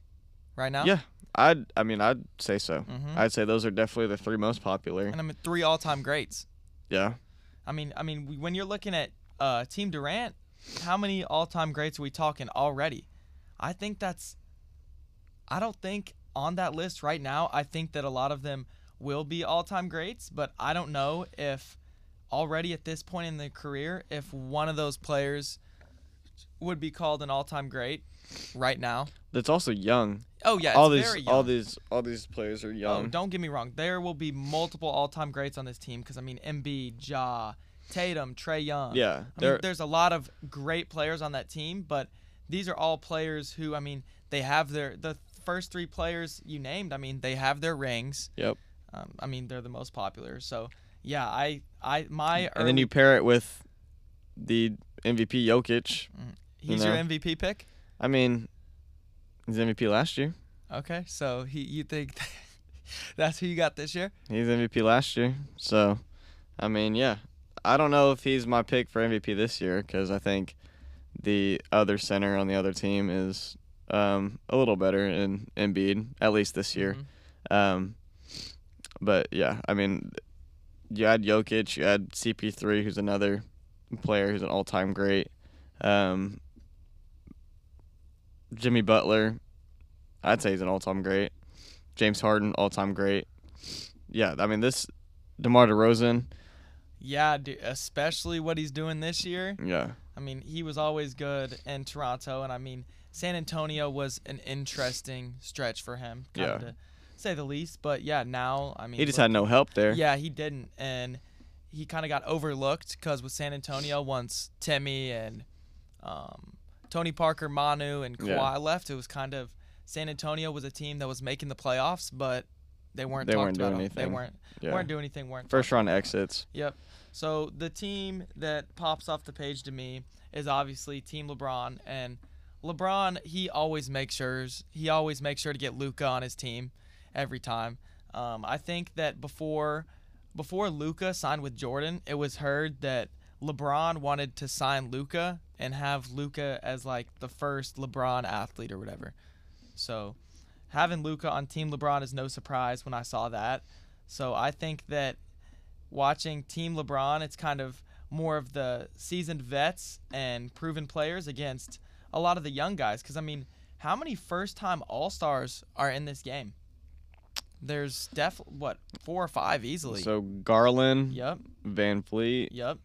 right now? Yeah, I'd. I mean, I'd say so. Mhm. I'd say those are definitely the three most popular. And I mean three all-time greats. Yeah. I mean, I mean, when you're looking at uh, Team Durant, how many all-time greats are we talking already? I think that's. I don't think on that list right now. I think that a lot of them will be all-time greats, but I don't know if already at this point in their career, if one of those players would be called an all-time great right now. That's also young. Oh yeah, all these, all these, all these players are Oh, young. don't get me wrong. There will be multiple all-time greats on this team because I mean, Embiid, Ja, Tatum, Trae Young. yeah, I mean, there's a lot of great players on that team, but these are all players who, I mean, they have their the first three players you named. I mean, they have their rings. Yep. Um, I mean, they're the most popular. So yeah, I I my and then you pair it with the MVP Jokic. he's you your know. MVP pick. I mean, he's MVP last year. Okay, so he you think that's who you got this year? He's MVP last year. So, I mean, yeah. I don't know if he's my pick for MVP this year because I think the other center on the other team is um, a little better in Embiid, at least this year. Mhm. Um, but yeah, I mean, you add Jokic, you add CP3, who's another player who's an all-time great. Um, Jimmy Butler, I'd say he's an all-time great. James Harden, all-time great. Yeah, I mean this, DeMar DeRozan. Yeah, dude, especially what he's doing this year. Yeah, I mean, he was always good in Toronto, and I mean, San Antonio was an interesting stretch for him, Yeah. to say the least. But yeah, now I mean, he just look- had no help there. Yeah, he didn't, and he kind of got overlooked because with San Antonio, once Timmy and um, Tony Parker, Manu, and Kawhi Yeah. left, it was kind of San Antonio was a team that was making the playoffs, but they weren't. They weren't doing anything. They weren't Yeah. weren't doing anything. weren't First round exits. Yep. So the team that pops off the page to me is obviously Team LeBron, and LeBron he always makes sure he always makes sure to get Luka on his team every time. Um, I think that before before Luka signed with Jordan, it was heard that LeBron wanted to sign Luka and have Luka as like the first LeBron athlete or whatever. So having Luka on Team LeBron is no surprise when I saw that. So I think that watching Team LeBron, it's kind of more of the seasoned vets and proven players against a lot of the young guys. Because, I mean, how many first time All Stars are in this game? There's def what four or five easily. So Garland, yep, VanVleet, yep.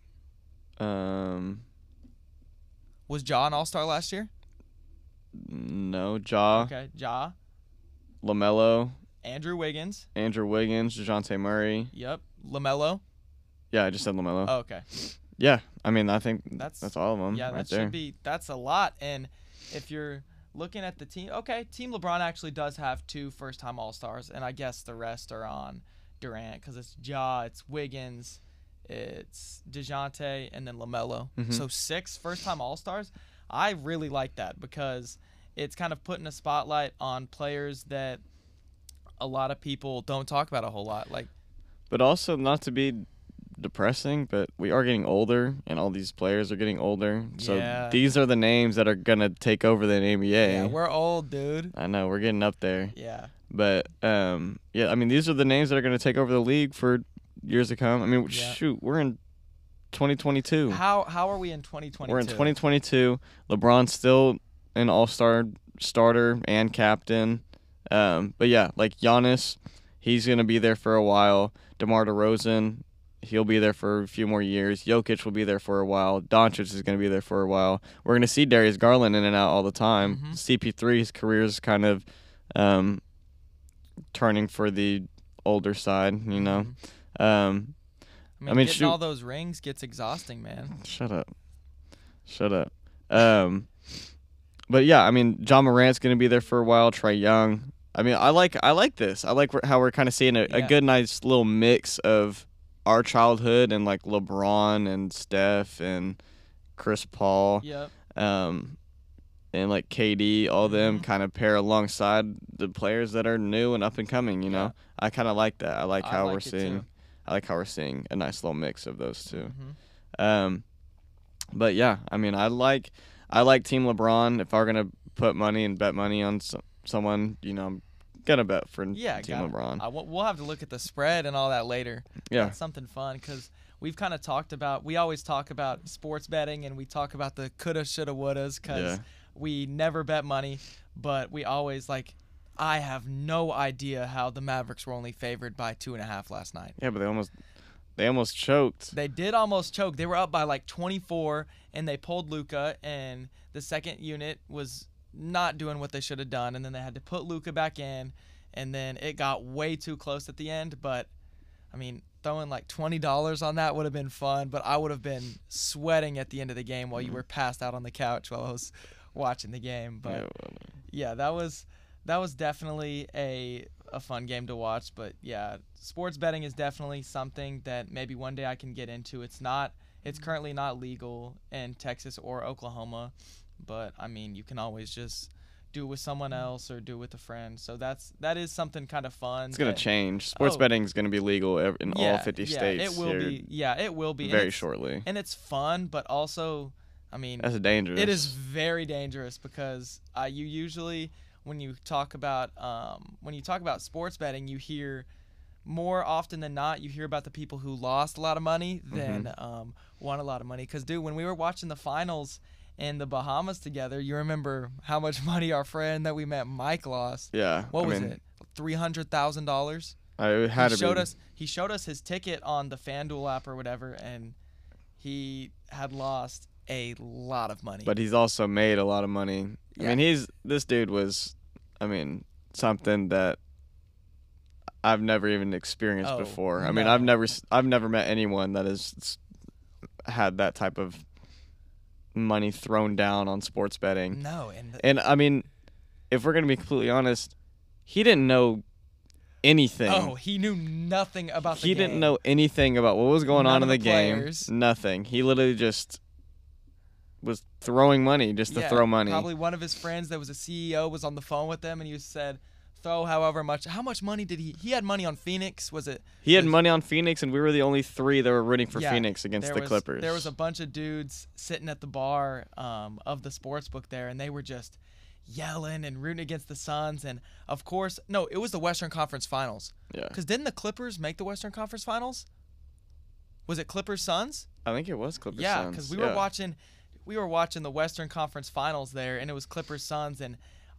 um, Was Ja an All Star last year? no, Ja, Okay, Ja, LaMelo, Andrew Wiggins. Andrew Wiggins, Dejounte Murray. Yep, LaMelo. Yeah, I just said LaMelo. Oh, okay, Yeah, I mean, I think That's- that's all of them yeah, right that there. should be that's a lot. And if you're looking at the team, okay, Team LeBron actually does have two first time All Stars, and I guess the rest are on Durant because it's Ja, it's Wiggins, it's Dejounte, and then LaMelo. Mhm. So six first time All Stars. I really like that because it's kind of putting a spotlight on players that a lot of people don't talk about a whole lot. Like But also, not to be depressing, but we are getting older, and all these players are getting older. So Yeah. these are the names that are gonna take over the NBA. yeah, we're old, dude. I know we're getting up there, Yeah. but um, yeah, I mean, these are the names that are gonna take over the league for years to come. I mean, Yeah. shoot, we're in 2022. How how are we in 2022? We're in 2022. LeBron's still an All Star starter and captain. Um, but yeah, like Giannis, he's gonna be there for a while. DeMar DeRozan, he'll be there for a few more years. Jokic will be there for a while. Doncic is gonna be there for a while. We're gonna see Darius Garland in and out all the time. Mhm. CP3's career is kind of um, turning for the older side, you know. Mhm. Um, I mean, I mean, getting shoot- all those rings gets exhausting, man. Shut up. Shut up. Um, but yeah, I mean, Ja Morant's gonna be there for a while. Trae Young. I mean, I like I like this. I like how we're kind of seeing a, a good, nice little mix of our childhood and like LeBron and Steph and Chris Paul, Yep. um, and like KD. All them Mhm. kind of pair alongside the players that are new and up and coming. You know, Yeah. I kind of like that. I like I how like we're it too. seeing. I like how we're seeing a nice little mix of those 2 Mhm. um, but yeah, I mean, I like I like Team LeBron. If I were gonna put money and bet money on so, someone, you know, I'm gonna bet for Yeah, Team got it. LeBron. I, we'll we'll have to look at the spread and all that later. yeah, That's something fun because we've kind of talked about. We always talk about sports betting and we talk about the coulda, shoulda, wouldas because Yeah. we never bet money, but we always like. I have no idea how the Mavericks were only favored by two and a half last night. yeah, but they almost they almost choked. They did almost choke. They were up by like 24, and they pulled Luka, and the second unit was not doing what they should have done, and then they had to put Luka back in, and then it got way too close at the end. But I mean, throwing like twenty dollars on that would have been fun, but I would have been sweating at the end of the game while you mm-hmm. were passed out on the couch while I was watching the game. But Yeah, well, yeah, that was that was definitely a a fun game to watch. But yeah, sports betting is definitely something that maybe one day I can get into. It's not. It's mm-hmm. currently not legal in Texas or Oklahoma, but I mean, you can always just do it with someone else or do it with a friend. So that's that is something kind of fun. It's gonna that- change. Sports Oh. betting is gonna be legal ev- in all Yeah, 50 yeah, states. It will be. Yeah, it will be. very it's- shortly. And it's fun, but also, I mean, That's dangerous. it is very dangerous because uh, you usually, when you talk about um, when you talk about sports betting, you hear more often than not you hear about the people who lost a lot of money than Mm-hmm. um, won a lot of money. Because dude, when we were watching the finals in the Bahamas together, you remember how much money our friend that we met, Mike, lost. Yeah. What I was mean, it? Three hundred thousand dollars. I it had He showed be. us. He showed us his ticket on the FanDuel app or whatever, and he had lost a lot of money. but he's also made a lot of money. Yeah. I mean, he's this dude was, I mean, something that I've never even experienced Oh, before. I mean, I've never, I've never met anyone that has had that type of money thrown down on sports betting. no, and And I mean, if we're gonna be completely honest, he didn't know anything. oh, he knew nothing about the he didn't know anything about what was going None on in the, the game. Nothing. He literally just was throwing money just to Yeah, throw money. Probably one of his friends that was a CEO was on the phone with them, and he said, "Throw however much. How much money did he? He had money on Phoenix. Was it? He had was- money on Phoenix, and we were the only three that were rooting for Yeah, Phoenix against the was, Clippers. There was a bunch of dudes sitting at the bar um, of the sports book there, and they were just yelling and rooting against the Suns. And of course, no, it was the Western Conference Finals. yeah, Because didn't the Clippers make the Western Conference Finals? Was it Clippers Suns? I think it was Clippers. Yeah, because we yeah. were watching, we were watching the Western Conference Finals there, and it was Clippers Suns, and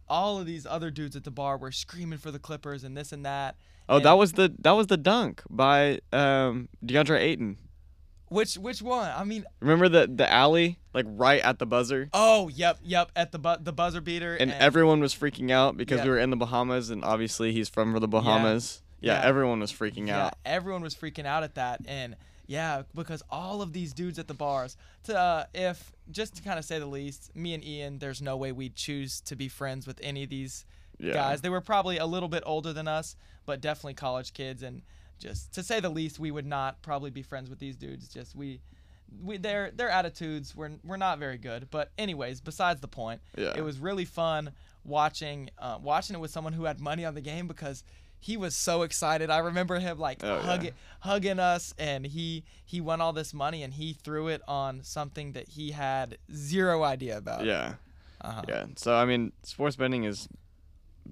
all of these other dudes at the bar were screaming for the Clippers and this and that. Oh, and- that was the that was the dunk by um, DeAndre Ayton. which which one? I mean, Remember the the alley like right at the buzzer, oh, yep, yep, at the bu- the buzzer beater, and everyone was freaking out because Yeah. we were in the Bahamas, and obviously he's from the Bahamas. Yeah, Yeah. everyone was freaking yeah, out. everyone was freaking out at that, and yeah, because all of these dudes at the bars, to uh, if just to kind of say the least, me and Ian, there's no way we'd choose to be friends with any of these Yeah. guys. They were probably a little bit older than us, but definitely college kids, and just to say the least, we would not probably be friends with these dudes. Just we. We, their their attitudes were were not very good, but anyways, besides the point, Yeah. it was really fun watching uh, watching it with someone who had money on the game because he was so excited. I remember him like Oh, yeah. hugging hugging us, and he he won all this money, and he threw it on something that he had zero idea about. Yeah. Uh-huh. Yeah. So I mean, sports betting is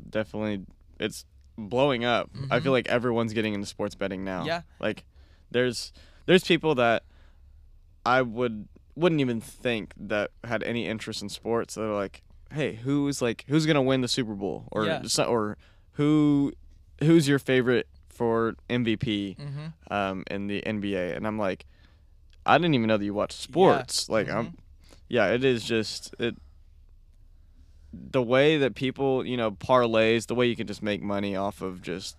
definitely it's blowing up. I feel like everyone's getting into sports betting now. Mm-hmm. Yeah. Like there's there's people that I would wouldn't even think that had any interest in sports. They're like, "Hey, who's like who's going to win the Super Bowl or Yeah. or who who's your favorite for MVP Mm-hmm. um in the NBA?" And I'm like, I didn't even know that you watch sports. Like Mm-hmm. I'm yeah, it is just it the way that people, you know, parlays, the way you can just make money off of just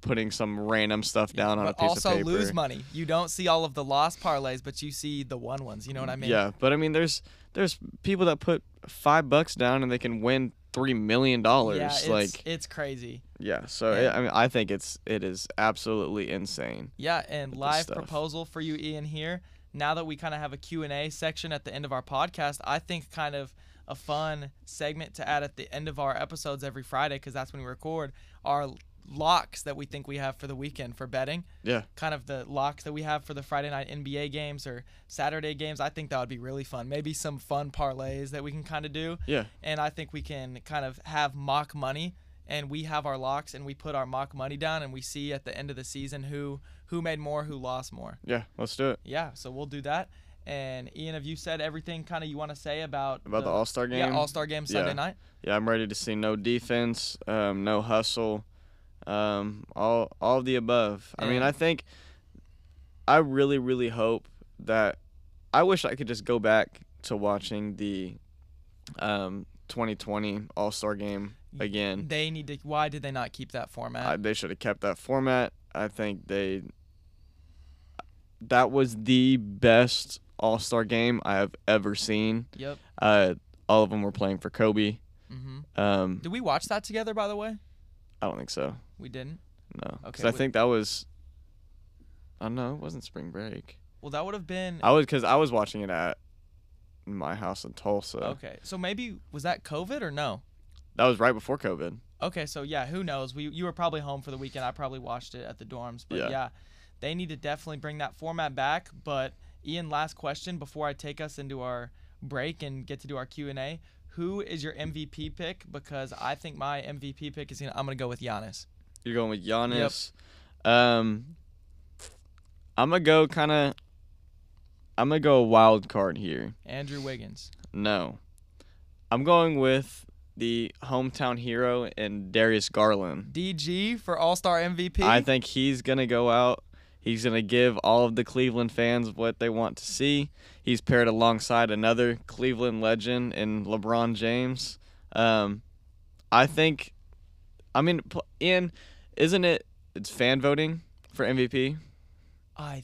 putting some random stuff down on a piece also of paper. lose money. You don't see all of the lost parlays, but you see the won ones. You know what I mean? Yeah, but I mean, there's there's people that put five bucks down and they can win three million dollars. Yeah, it's, like, it's crazy. Yeah. So Yeah. It, I mean, I think it's it is absolutely insane. Yeah, and live proposal for you, Ian. Here, now that we kind of have a Q and A section at the end of our podcast, I think kind of a fun segment to add at the end of our episodes every Friday, because that's when we record, our locks that we think we have for the weekend for betting. Yeah. Kind of the locks that we have for the Friday night NBA games or Saturday games. I think that would be really fun. Maybe some fun parlays that we can kind of do. Yeah. And I think we can kind of have mock money and we have our locks and we put our mock money down and we see at the end of the season who who made more, who lost more. Yeah. Let's do it. Yeah, so we'll do that. And Ian, have you said everything kind of you want to say about About the All-Star game? Yeah, All Star game Sunday Yeah. night. Yeah, I'm ready to see no defense, um, no hustle, um, all all of the above. I mean, I think I really, really hope that I wish I could just go back to watching the um, 2020 All Star game again. They need to. Why did they not keep that format? I, they should have kept that format. I think they that was the best All Star game I have ever seen. yep. Uh, all of them were playing for Kobe. Mm-hmm. Um, Did we watch that together, by the way? I don't think so. We didn't. No, because Okay, I wait. think that was. I don't know. It wasn't spring break. Well, that would have been. I was because I was watching it at my house in Tulsa. Okay, so maybe was that COVID or no? That was right before COVID. Okay, so yeah, who knows? We you were probably home for the weekend. I probably watched it at the dorms, but Yeah. yeah, they need to definitely bring that format back. But Ian, last question before I take us into our break and get to do our Q and A. Who is your MVP pick? Because I think my MVP pick is gonna. I'm gonna go with Giannis. You're going with Giannis. Yep. Um, I'm gonna go kind of. I'm gonna go a wild card here. Andrew Wiggins. No, I'm going with the hometown hero and Darius Garland. DG for All Star MVP. I think he's gonna go out. He's gonna give all of the Cleveland fans what they want to see. He's paired alongside another Cleveland legend in LeBron James. Um, I think. I mean, Ian, isn't it? It's fan voting for MVP. I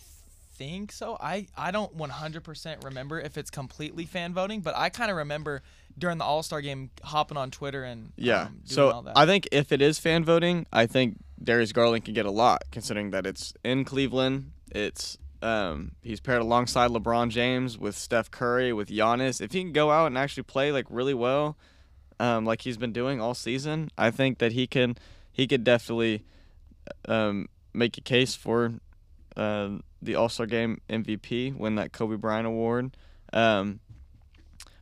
think so. I, I don't 100% remember if it's completely fan voting, but I kind of remember during the All Star game hopping on Twitter and Yeah. um, doing all so that. I think if it is fan voting, I think Darius Garland can get a lot, considering that it's in Cleveland. It's um, he's paired alongside LeBron James with Steph Curry with Giannis. If he can go out and actually play like really well, um, like he's been doing all season, I think that he can he could definitely um, make a case for uh, the All Star Game MVP, win that Kobe Bryant award. Um,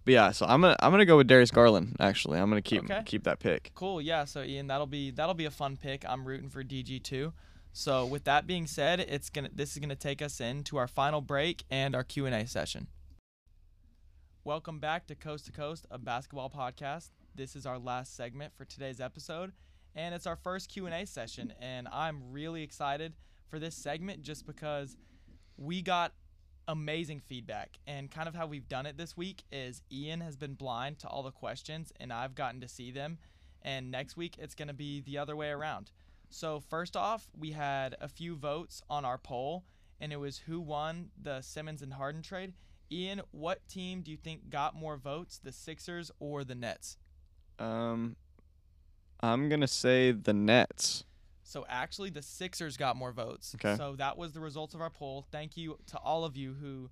but yeah, so I'm gonna I'm gonna go with Darius Garland. Actually, I'm gonna keep Okay. keep that pick. Cool. Yeah. So Ian, that'll be that'll be a fun pick. I'm rooting for DG too. So with that being said, it's gonna this is gonna take us into our final break and our Q and A session. Welcome back to Coast to Coast, a basketball podcast. This is our last segment for today's episode, and it's our first Q and A session. And I'm really excited for this segment just because we got amazing feedback. And kind of how we've done it this week is Ian has been blind to all the questions, and I've gotten to see them. And next week, it's going to be the other way around. So, first off, we had a few votes on our poll, and it was who won the Simmons and Harden trade. Ian, what team do you think got more votes, the Sixers or the Nets? Um, I'm gonna say the Nets. So actually, the Sixers got more votes. Okay. So that was the results of our poll. Thank you to all of you who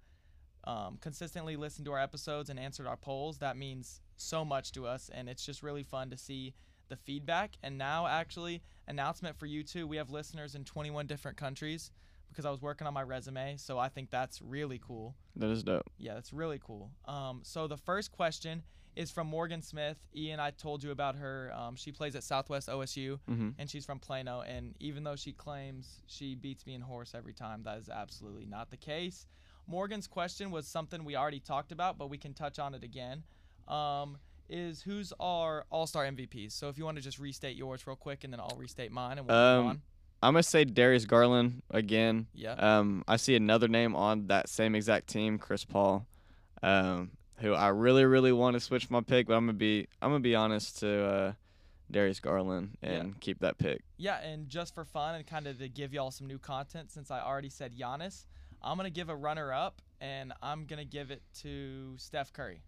um, consistently listened to our episodes and answered our polls. That means so much to us, and it's just really fun to see the feedback. And now, actually, announcement for you too. We have listeners in 21 different countries because I was working on my resume. So I think that's really cool. That is dope. Yeah, that's really cool. Um, so the first question is from Morgan Smith. Ian, I told you about her. Um, she plays at Southwest OSU, Mm-hmm. and she's from Plano. And even though she claims she beats me in horse every time, that is absolutely not the case. Morgan's question was something we already talked about, but we can touch on it again. Um, is who's our All Star MVPs? So if you want to just restate yours real quick, and then I'll restate mine, and we'll move Um, on. I'm gonna say Darius Garland again. Yeah. Um, I see another name on that same exact team, Chris Paul, um, who I really, really want to switch my pick, but I'm gonna be, I'm gonna be honest to uh, Darius Garland and keep that pick. Yeah, and just for fun and kind of to give y'all some new content, since I already said Giannis, I'm gonna give a runner up, and I'm gonna give it to Steph Curry.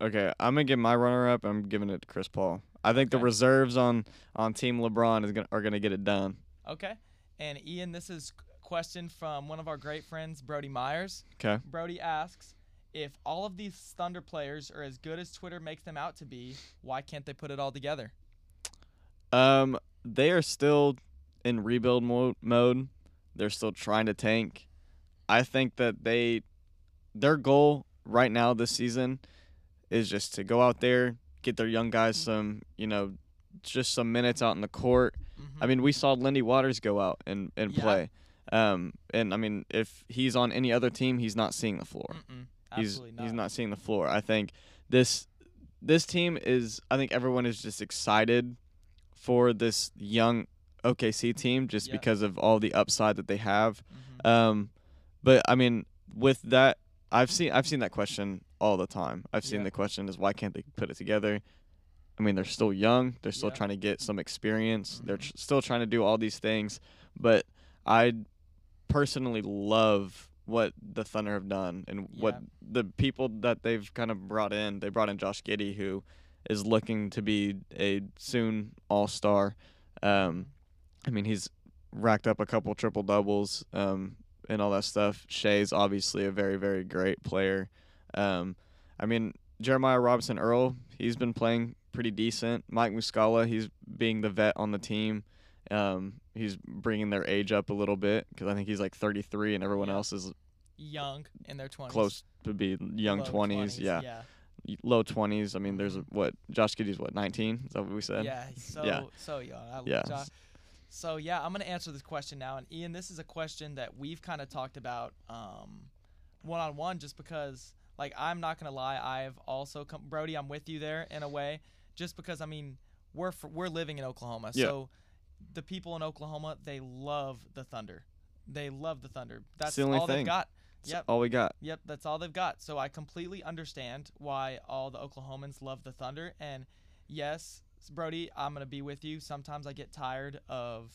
Okay, I'm gonna give my runner up. I'm giving it to Chris Paul. I think the reserves on on Team LeBron is gonna are gonna get it done. Okay. And Ian, this is question from one of our great friends, Brody Myers. Okay. Brody asks, if all of these Thunder players are as good as Twitter makes them out to be, why can't they put it all together? Um, they are still in rebuild mo- mode. They're still trying to tank. I think that they their goal right now this season is just to go out there, get their young guys some, you know, just some minutes out in the court. I mean, we saw Lindy Waters go out and, and Yeah. play. Um, and I mean, if he's on any other team, he's not seeing the floor. Mm-mm, He's not. he's not seeing the floor. I think this this team is. I think everyone is just excited for this young OKC team just Yeah. because of all the upside that they have. Mhm. Um, but I mean, with that, I've seen I've seen that question all the time. I've seen Yeah. the question is why can't they put it together? I mean, they're still young. They're still Yeah. trying to get some experience. They're Mhm. tr- still trying to do all these things. But I personally love what the Thunder have done and what the people that they've kind of brought in. They brought in Josh Giddey, who is looking to be a soon All Star. Um, I mean, he's racked up a couple triple doubles um, and all that stuff. Shai's obviously a very, very great player. Um, I mean, Jeremiah Robinson Earl, he's been playing pretty decent. Mike Muscala, he's being the vet on the team. Um, he's bringing their age up a little bit because I think he's like 33 and everyone Yeah. else is Young in their 20s. close to be young low 20s. Yeah. Yeah. low 20s. I mean, there's a, what Josh Giddey's what 19? Is that what we said? Yeah, so Yeah. so young. I, Yeah. Jo- so yeah, I'm gonna answer this question now, and Ian, this is a question that we've kind of talked about one on one, just because, like, I'm not gonna lie, I've also come, Brody, I'm with you there in a way, just because I mean, we're fr- we're living in Oklahoma, Yeah. so the people in Oklahoma they love the Thunder, they love the Thunder. That's the only all thing. they've got. That's Yep. all we got. Yep, that's all they've got. So I completely understand why all the Oklahomans love the Thunder. And yes, Brody, I'm going to be with you. Sometimes I get tired of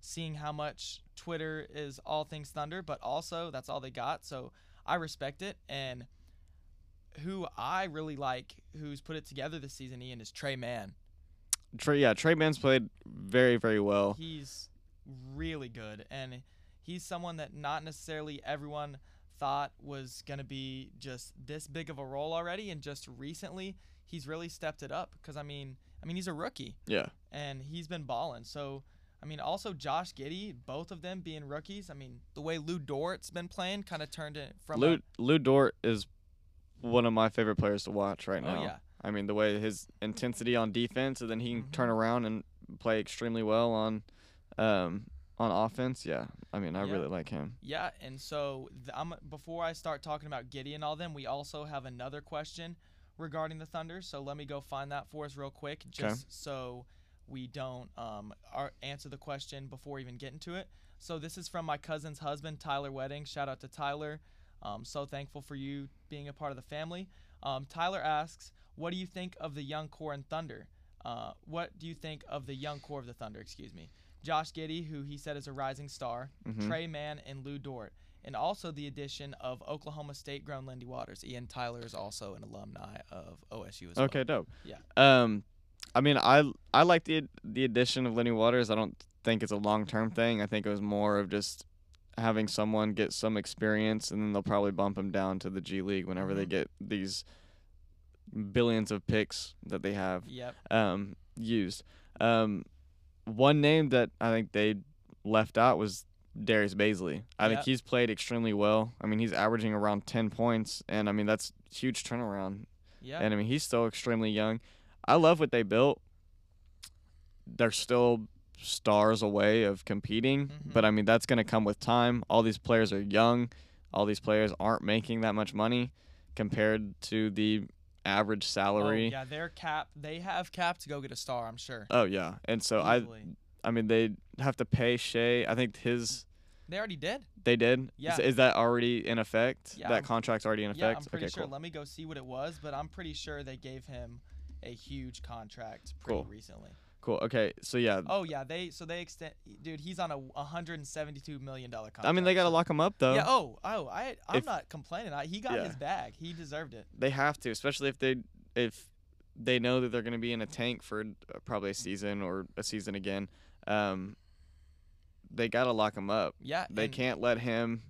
seeing how much Twitter is all things Thunder, but also that's all they got. So I respect it. And who I really like, who's put it together this season, Ian, is Tre Mann. Trey, yeah, Tre Mann's played very, very well. He's really good, and he's someone that not necessarily everyone thought was going to be just this big of a role already, and just recently he's really stepped it up. Because I mean, I mean he's a rookie, Yeah, and he's been balling. So I mean, also Josh Giddey, both of them being rookies. I mean, the way Lu Dort's been playing kind of turned it from Lu a, Lu Dort is one of my favorite players to watch right oh now. yeah, I mean, the way his intensity on defense, and then he can Mhm. turn around and play extremely well on, um, on offense. Yeah, I mean, I Yeah. really like him. Yeah, and so th- I'm before I start talking about Giddey and all them, we also have another question regarding the Thunder. So let me go find that for us real quick, just so we don't um ar- answer the question before even getting to it. So this is from my cousin's husband, Tyler Wedding. Shout out to Tyler. Um, so thankful for you being a part of the family. Um, Tyler asks, "What do you think of the young core and Thunder? Uh, what do you think of the young core of the Thunder? Excuse me." Josh Giddey, who he said is a rising star, Mhm. Tre Mann, and Lu Dort, and also the addition of Oklahoma State grown Lindy Waters. Ian Tyler is also an alumni of OSU as well. Okay, dope. Yeah. Um, I mean, I I like the the addition of Lindy Waters. I don't think it's a long term thing. I think it was more of just having someone get some experience, and then they'll probably bump him down to the G League whenever they Mhm. get these billions of picks that they have Yep. um, used. Um, one name that I think they left out was Darius Bazley. I think he's played extremely well. I mean, he's averaging around 10 points, and I mean, that's huge turnaround. Yeah. And I mean, he's still extremely young. I love what they built. They're still stars away of competing, but Mhm. I mean, that's going to come with time. All these players are young. All these players aren't making that much money compared to the average oh, salary. yeah, they're cap. They have cap to go get a star. I'm sure. Oh yeah, and so I, Easily. I mean they have to pay Shai. I think his they already did. they did. Yeah. Is, is that already in effect? Yeah, that I'm- contract's already in effect. Yeah. I'm pretty okay, sure. cool. Let me go see what it was, but I'm pretty sure they gave him a huge contract pretty Cool. recently. Cool. Okay, so yeah, Oh yeah, they so they extend. Dude, he's on a 172 million dollar contract. I mean they got to lock him up though. Yeah. Oh, oh, I I'm If- not complaining. I, he got Yeah. his bag. He deserved it. They have to, especially if they if they know that they're going to be in a tank for uh, probably a season or a season again. Um, they got to lock him up. Yeah. They can't let him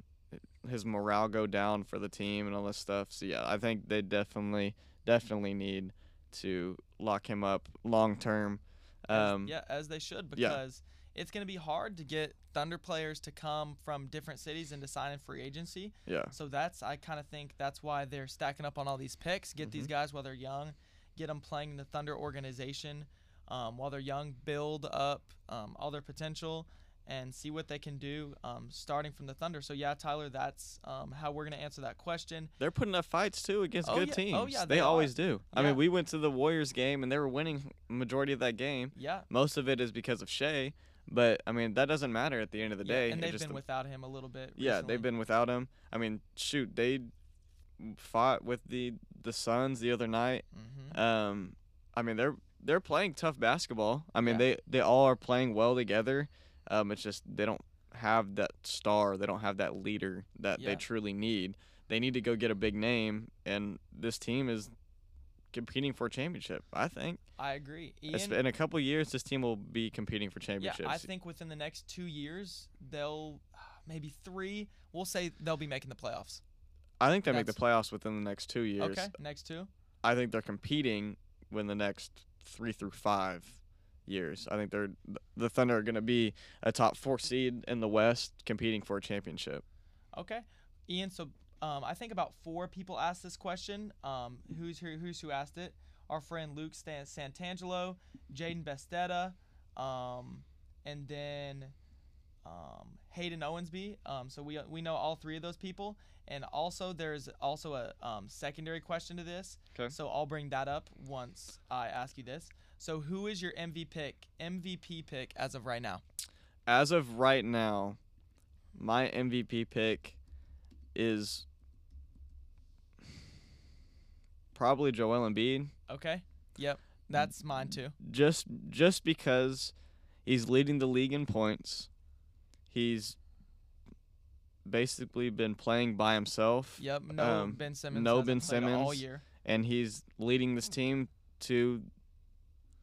his morale go down for the team and all this stuff. So yeah, I think they definitely definitely need to lock him up long term. As- Um, yeah, as they should yeah. because it's going to be hard to get Thunder players to come from different cities and to sign in free agency. yeah. So that's I kind of think that's why they're stacking up on all these picks. Get Mm-hmm. these guys while they're young, get them playing in the Thunder organization um, while they're young, build up um, all their potential, and see what they can do um, starting from the Thunder. So yeah, Tyler, that's um, how we're gonna answer that question. They're putting up fights too against Oh, good yeah. teams. Oh, yeah, they, they always do. I mean, we went to the Warriors game and they were winning majority of that game. Yeah. Most of it is because of Shai, but I mean that doesn't matter at the end of the yeah, day. and they've been without him a little bit. yeah, they've been without him. I mean, shoot, they fought with the the Suns the other night. Mm-hmm. Um, I mean they're they're playing tough basketball. I mean Yeah. they they all are playing well together. Um, it's just they don't have that star. They don't have that leader that Yeah. they truly need. They need to go get a big name, and this team is competing for a championship. I think. I agree. Ian, In a couple years, this team will be competing for championships. yeah, I think within the next two years they'll maybe three. We'll say they'll be making the playoffs. I think they make the playoffs within the next two years. Okay, next two. I think they're competing when the next three through five years. I think they're the Thunder are going to be a top four seed in the West, competing for a championship. Okay, Ian. So um, I think about four people asked this question. Um, who's who? Who's who asked it? Our friend Luke Santangelo, Jaden Bestetta, um, and then um, Hayden Owensby. Um, so we we know all three of those people. And also, there's also a um, secondary question to this. 'Kay. So I'll bring that up once I ask you this. So who is your MVP pick? MVP pick as of right now? As of right now, my MVP pick is probably Joel Embiid. Okay. Yep. That's mine too. just just because he's leading the league in points. He's basically been playing by himself. Yep. No Um, Ben Simmons. no Ben played all year. and he's leading this team to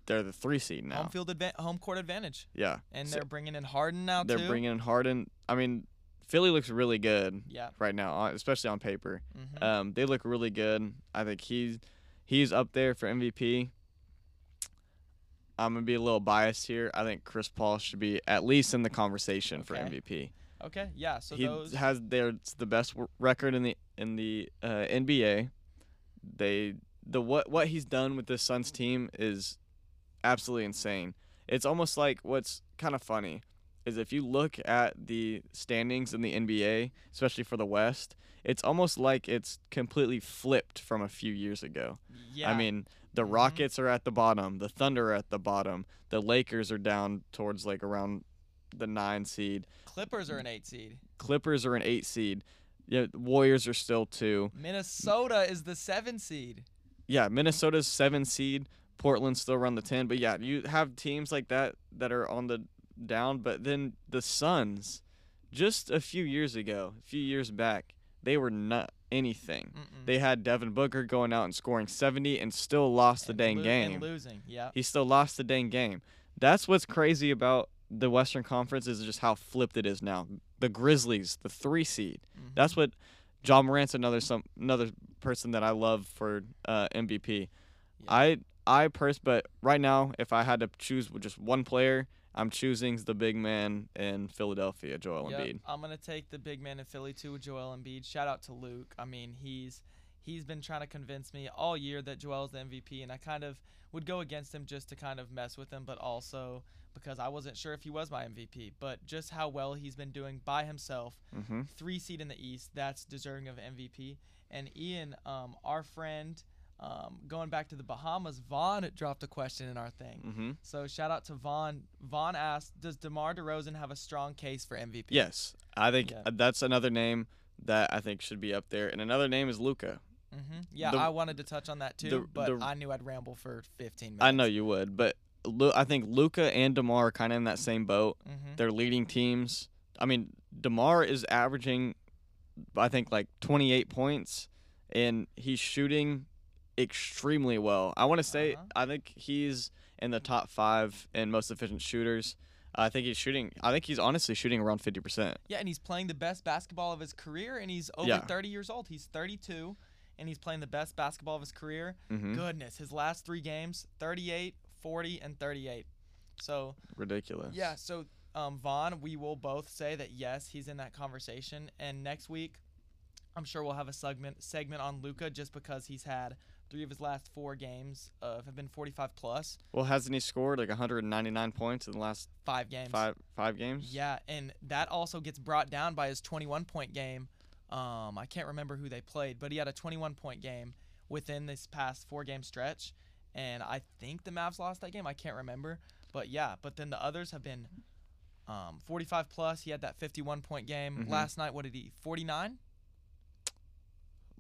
they're the 3 seed now. Home field adva- home court advantage, yeah. and So they're bringing in Harden now they're too. bringing in Harden. I mean, Philly looks really good yeah. right now, especially on paper. hmm Um, they look really good. I think he's he's up there for MVP. I'm gonna be a little biased here. I think Chris Paul should be at least in the conversation for MVP. okay. Yeah. So he those. has their it's the best record in the in the uh, NBA. They the what what he's done with this Suns team is absolutely insane. It's almost like what's kind of funny is if you look at the standings in the NBA, especially for the West, it's almost like it's completely flipped from a few years ago. yeah. I mean, the Mhm. Rockets are at the bottom, the Thunder are at the bottom, the Lakers are down towards like around the 9 seed. Clippers are an eight seed. Clippers are an eight seed. Yeah, Warriors are still two. Minnesota is the seven seed. Yeah, Minnesota's seven seed. Portland still around the ten. But yeah, you have teams like that that are on the down. But then the Suns, just a few years ago, a few years back, they were not anything. Mm-mm. They had Devin Booker going out and scoring 70 and still lost the And dang lo- game. And losing. Yeah. He still lost the dang game. That's what's crazy about the Western Conference is just how flipped it is now. The Grizzlies, the three seed. Mhm. That's what Ja Morant's another some another person that I love for uh, MVP. Yeah. I I pers but right now if I had to choose just one player, I'm choosing the big man in Philadelphia, Joel Yep, Embiid. I'm gonna take the big man in Philly too, Joel Embiid. Shout out to Luke. I mean, he's he's been trying to convince me all year that Joel's the MVP, and I kind of would go against him just to kind of mess with him, but also because I wasn't sure if he was my MVP. But just how well he's been doing by himself, Mm-hmm. three seed in the East, that's deserving of MVP. And Ian, um, our friend, um, going back to the Bahamas, Vaughn dropped a question in our thing. Mm-hmm. So shout out to Vaughn. Vaughn asked, "Does DeMar DeRozan have a strong case for MVP?" Yes, I think Yeah. that's another name that I think should be up there, and another name is Luka. hmm Yeah, The- I wanted to touch on that too, the- but the- I knew I'd ramble for 15 minutes. I know you would, but Lu- I think Luka and DeMar are kind of in that same boat. hmm They're leading teams. I mean, DeMar is averaging, I think, like 28 points, and he's shooting extremely well. I want to say, Uh-huh. I think he's in the top five in most efficient shooters. I think he's shooting. I think he's honestly shooting around 50%. Yeah, and he's playing the best basketball of his career, and he's over Yeah. 30 years old. He's 32, and he's playing the best basketball of his career. hmm Goodness, his last three games 38, 40, and 38. So, Ridiculous. yeah, so um, Vaughn, we will both say that yes, he's in that conversation. And next week, I'm sure we'll have a segment segment on Luka just because he's had three of his last four games uh, have been 45 plus, Well, hasn't he scored like 199 points in the last five games. five five games? Yeah, and that also gets brought down by his 21 point game. Um, I can't remember who they played, but he had a 21 point game within this past four game stretch, and I think the Mavs lost that game. I can't remember, but yeah. But then the others have been um, 45 plus. He had that 51 point game Mhm. last night. What did he? 49.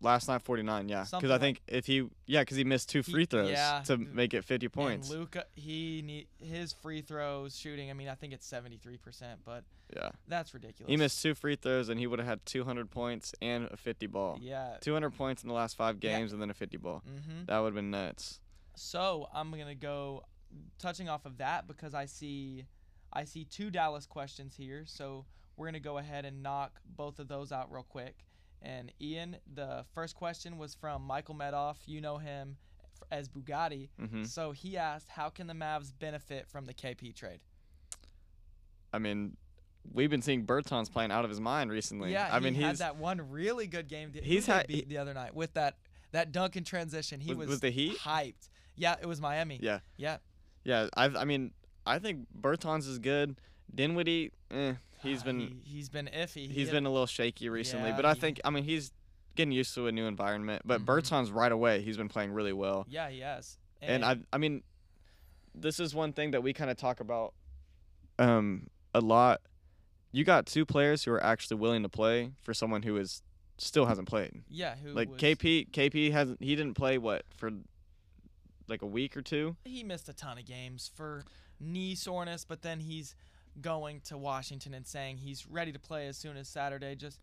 Last night 49. Yeah, because I think if he yeah because he missed two free throws yeah, to make it 50 points. And Luka, he need his free throws shooting. I mean, I think it's 73%, but yeah, that's ridiculous. he missed two free throws and he would have had 200 points and a 50 ball. Yeah. 200 points in the last five Yeah. games and then a 50 ball. Mhm. That would have been nuts. So I'm gonna go touching off of that because I see I see two Dallas questions here. So we're gonna go ahead and knock both of those out real quick. And Ian, the first question was from Michael Medoff. You know him as Bugatti. hmm So he asked, "How can the Mavs benefit from the KP trade?" I mean, we've been seeing Bertans playing out of his mind recently. Yeah, I mean he had he's that one really good game. He's had- beat the other night with that that dunk in transition. He Was- was, was the Heat? hyped. Yeah, it was Miami. yeah yeah. yeah. I I mean I think Bertans is good. Dinwiddie, eh, he's been he, he's been iffy. He he's been a little shaky recently, Yeah, but I he- think I mean he's getting used to a new environment. But Mhm. Bertans right away, he's been playing really well. Yeah, he has. And I I mean this is one thing that we kind of talk about um a lot. You got two players who are actually willing to play for someone who is still hasn't played. yeah, who Like was, KP KP hasn't he didn't play what for like a week or two. he missed a ton of games for knee soreness, but then he's going to Washington and saying he's ready to play as soon as Saturday. Just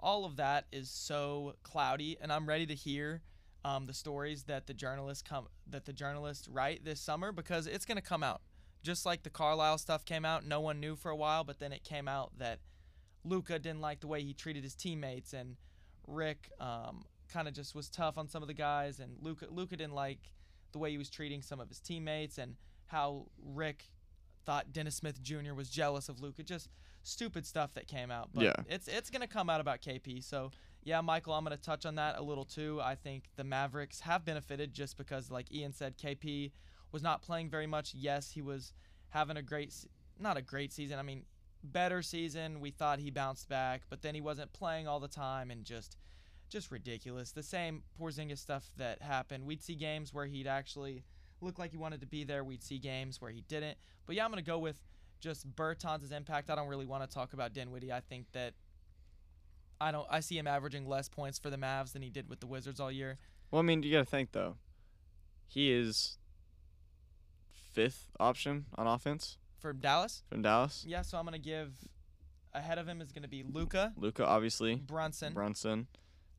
all of that is so cloudy, and I'm ready to hear um, the stories that the journalists come that the journalists write this summer because it's gonna come out. Just like the Carlisle stuff came out, no one knew for a while, but then it came out that Luka didn't like the way he treated his teammates, and Rick um, kind of just was tough on some of the guys, and Luka Luka didn't like the way he was treating some of his teammates, and how Rick thought Dennis Smith Jr. was jealous of Luka. Just stupid stuff that came out. But Yeah. it's it's gonna come out about KP. So yeah, Michael, I'm gonna touch on that a little too. I think the Mavericks have benefited just because, like Ian said, KP was not playing very much. Yes, he was having a great, not a great season. I mean, better season. We thought he bounced back, but then he wasn't playing all the time and just just ridiculous. The same Porzingis stuff that happened. We'd see games where he'd actually look like he wanted to be there. We'd see games where he didn't. But yeah, I'm gonna go with just Bertans' impact. I don't really want to talk about Dinwiddie. I think that I don't. I see him averaging less points for the Mavs than he did with the Wizards all year. Well, I mean, you got to think though. He is fifth option on offense For Dallas, from Dallas. yeah. So I'm gonna give ahead of him is gonna be Luka Luka, obviously. Brunson. Brunson,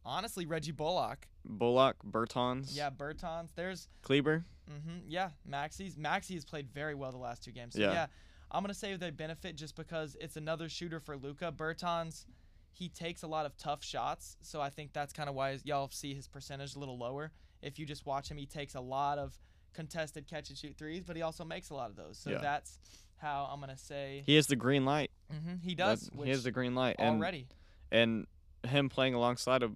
Honestly, Reggie Bullock. Bullock, Bertans, Yeah, Bertans. There's Kleber. Mm-hmm. Yeah, Maxi's Maxi has played very well the last two games. So Yeah. yeah, I'm gonna say they benefit just because it's another shooter for Luka. Bertans, he takes a lot of tough shots, so I think that's kind of why y'all see his percentage a little lower. If you just watch him, he takes a lot of contested catch and shoot threes, but he also makes a lot of those. So Yeah. that's how I'm gonna say He has the green light. Mm-hmm. he does. That- Which he has the green light, and already. and him playing alongside a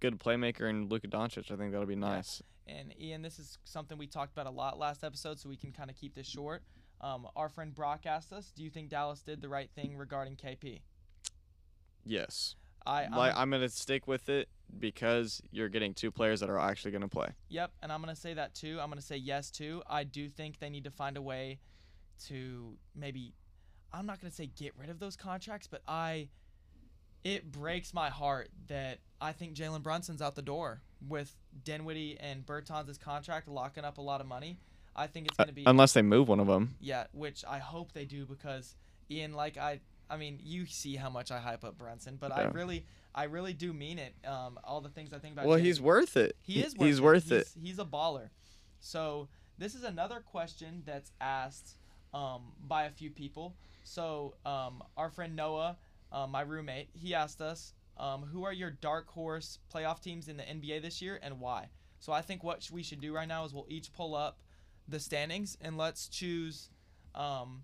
good playmaker and Luka Doncic, I think that'll be nice. And Ian, this is something we talked about a lot last episode, so we can kind of keep this short. Um, our friend Brock asked us, "Do you think Dallas did the right thing regarding KP?" Yes, I, I'm, like I'm gonna stick with it because you're getting two players that are actually gonna play. Yep, and I'm gonna say that too. I'm gonna say yes too. I do think they need to find a way to maybe. I'm not gonna say get rid of those contracts, but I. It breaks my heart that I think Jalen Brunson's out the door with Dinwiddie and Bertans' contract locking up a lot of money. I think it's Uh, gonna be unless they move one of them. yeah, which I hope they do because Ian, like I, I mean, you see how much I hype up Brunson, but I really, I really do mean it. Um, all the things I think about. Well, Jalen. he's worth it. He is. Worth he's it. worth it. He's, he's a baller. So this is another question that's asked um, by a few people. So um, our friend Noah, uh, my roommate, he asked us, um, "Who are your dark horse playoff teams in the NBA this year, and why?" So I think what we should do right now is we'll each pull up the standings and let's choose um,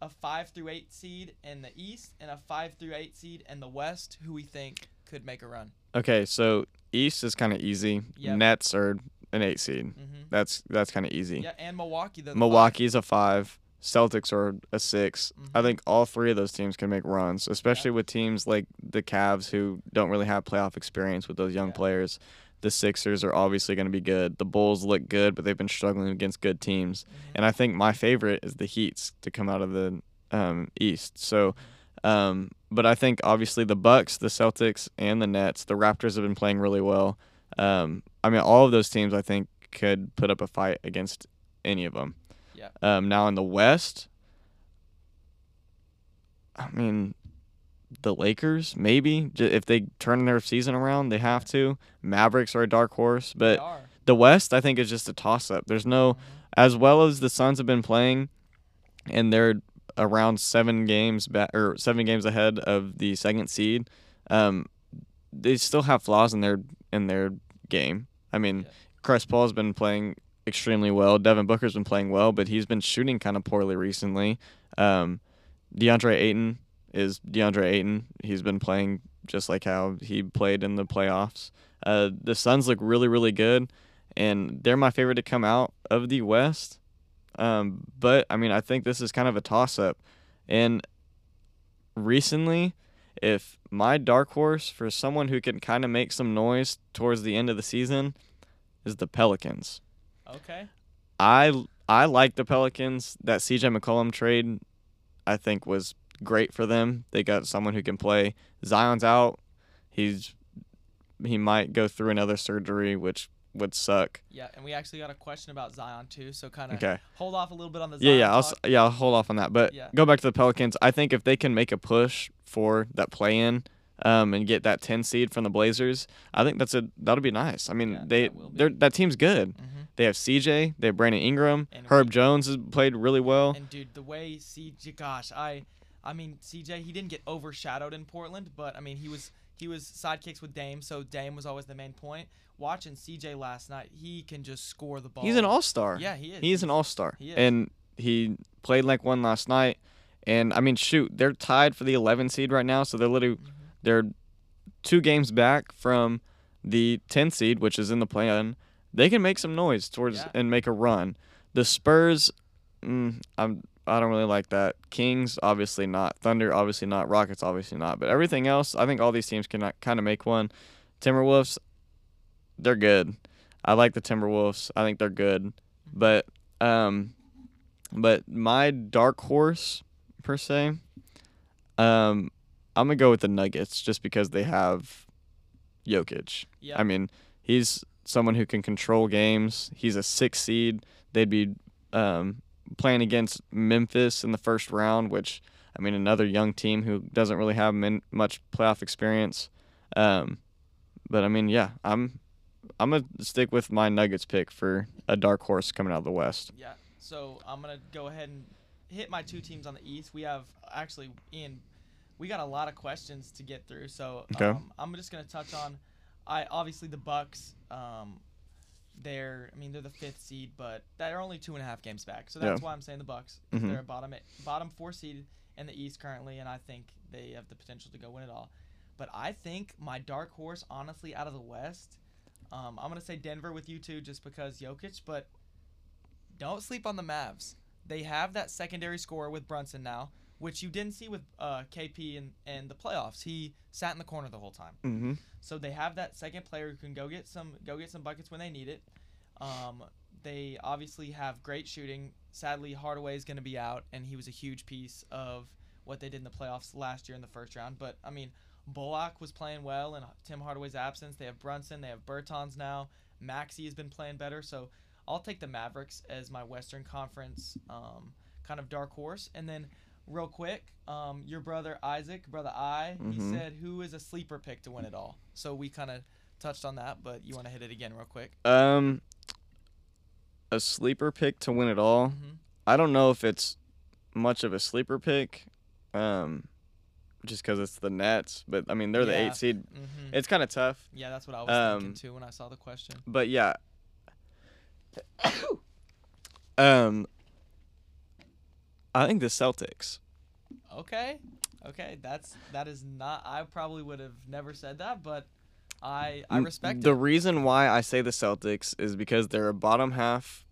a five through eight seed in the East and a five through eight seed in the West, who we think could make a run. Okay, so East is kind of easy. Yep. Nets are an eight seed. Mm-hmm. That's that's kind of easy. Yeah, and Milwaukee. The five. Milwaukee's a five. Celtics are a 6 I Mhm. think all three of those teams can make runs, especially with teams like the Cavs who don't really have playoff experience with those young Yeah. players. The Sixers are obviously going to be good. The Bulls look good, but they've been struggling against good teams. Mhm. And I think my favorite is the Heats to come out of the um, East. So, um, but I think obviously the Bucks, the Celtics, and the Nets, the Raptors have been playing really well. Um, I mean, all of those teams I think could put up a fight against any of them. Yeah. Um, now in the West, I mean, the Lakers maybe if they turn their season around, they have to. Mavericks are a dark horse, but the West I think is just a toss up. There's no Mhm. as well as the Suns have been playing, and they're around seven games back or seven games ahead of the second seed. Um, they still have flaws in their in their game. I mean, Yeah. Chris Paul's been playing extremely well. Devin Booker's been playing well, but he's been shooting kind of poorly recently. Um, DeAndre Ayton is DeAndre Ayton. He's been playing just like how he played in the playoffs. Uh, the Suns look really, really good, and they're my favorite to come out of the West. Um, but I mean, I think this is kind of a toss up. And recently, if my dark horse for someone who can kind of make some noise towards the end of the season is the Pelicans. Okay. I I like the Pelicans. That CJ McCollum trade, I think, was great for them. They got someone who can play. Zion's out. He's he might go through another surgery, which would suck. Yeah, and we actually got a question about Zion too, so kind of Okay. hold off a little bit on the Yeah, Zion yeah, I'll talk. yeah, I'll hold off on that. But Yeah. go back to the Pelicans. I think if they can make a push for that play in, um, and get that ten seed from the Blazers, I think that's a that'll be nice. I mean, Yeah, they that they're that team's good. Mhm. They have CJ, they have Brandon Ingram, And Herb we- Jones has played really well. And dude, the way CJ, gosh, I, I mean CJ, he didn't get overshadowed in Portland, but I mean he was he was sidekicks with Dame, so Dame was always the main point. Watching CJ last night, he can just score the ball. He's an all star. Yeah, he is. He's an all star. He. And he played like one last night. And I mean, shoot, they're tied for the 11 seed right now. So they're literally Mhm. they're two games back from the 10 seed, which is in the plan. They can make some noise towards Yeah. and make a run. The Spurs, mm, I'm I don't really like that. Kings, obviously not. Thunder, obviously not. Rockets, obviously not. But everything else, I think all these teams can kind of make one. Timberwolves, they're good. I like the Timberwolves. I think they're good. But um but my dark horse per se, um I'm going to go with the Nuggets just because they have Jokic. Yeah. I mean, he's someone who can control games. He's a 6 seed. They'd be um playing against Memphis in the first round, which I mean another young team who doesn't really have min- much playoff experience. Um but I mean, yeah, I'm I'm gonna stick with my Nuggets pick for a dark horse coming out of the West. Yeah. So I'm gonna go ahead and hit my two teams on the East. We have actually Ian. We got a lot of questions to get through, so Okay. um, I'm just gonna touch on. I obviously the Bucks. Um, they're I mean they're the fifth seed, but they're only two and a half games back. So that's Yeah. why I'm saying the Bucks. Mhm. They're a bottom eight, bottom four seed in the East currently, and I think they have the potential to go win it all. But I think my dark horse, honestly, out of the West, um, I'm gonna say Denver with you two, just because Jokic. But don't sleep on the Mavs. They have that secondary scorer with Brunson now, which you didn't see with uh, KP in, in the playoffs. He sat in the corner the whole time. Mm-hmm. So they have that second player who can go get some go get some buckets when they need it. Um, they obviously have great shooting. Sadly, Hardaway is going to be out, and he was a huge piece of what they did in the playoffs last year in the first round. But I mean, Bullock was playing well in Tim Hardaway's absence. They have Brunson. They have Bertans now. Maxi has been playing better. So I'll take the Mavericks as my Western Conference um, kind of dark horse. And then, real quick, um, your brother Isaac, brother I, he Mhm. said who is a sleeper pick to win it all. So we kind of touched on that, but you want to hit it again real quick? Um, a sleeper pick to win it all. hmm I don't know if it's much of a sleeper pick, um, just because it's the Nets. But I mean, they're the eight seed. hmm It's kind of tough. yeah, that's what I was um, thinking too when I saw the question. But yeah. um, I think the Celtics. Okay, okay, that's that is not. I probably would have never said that, but I I respect it. the it. reason why I say the Celtics is because they're a bottom half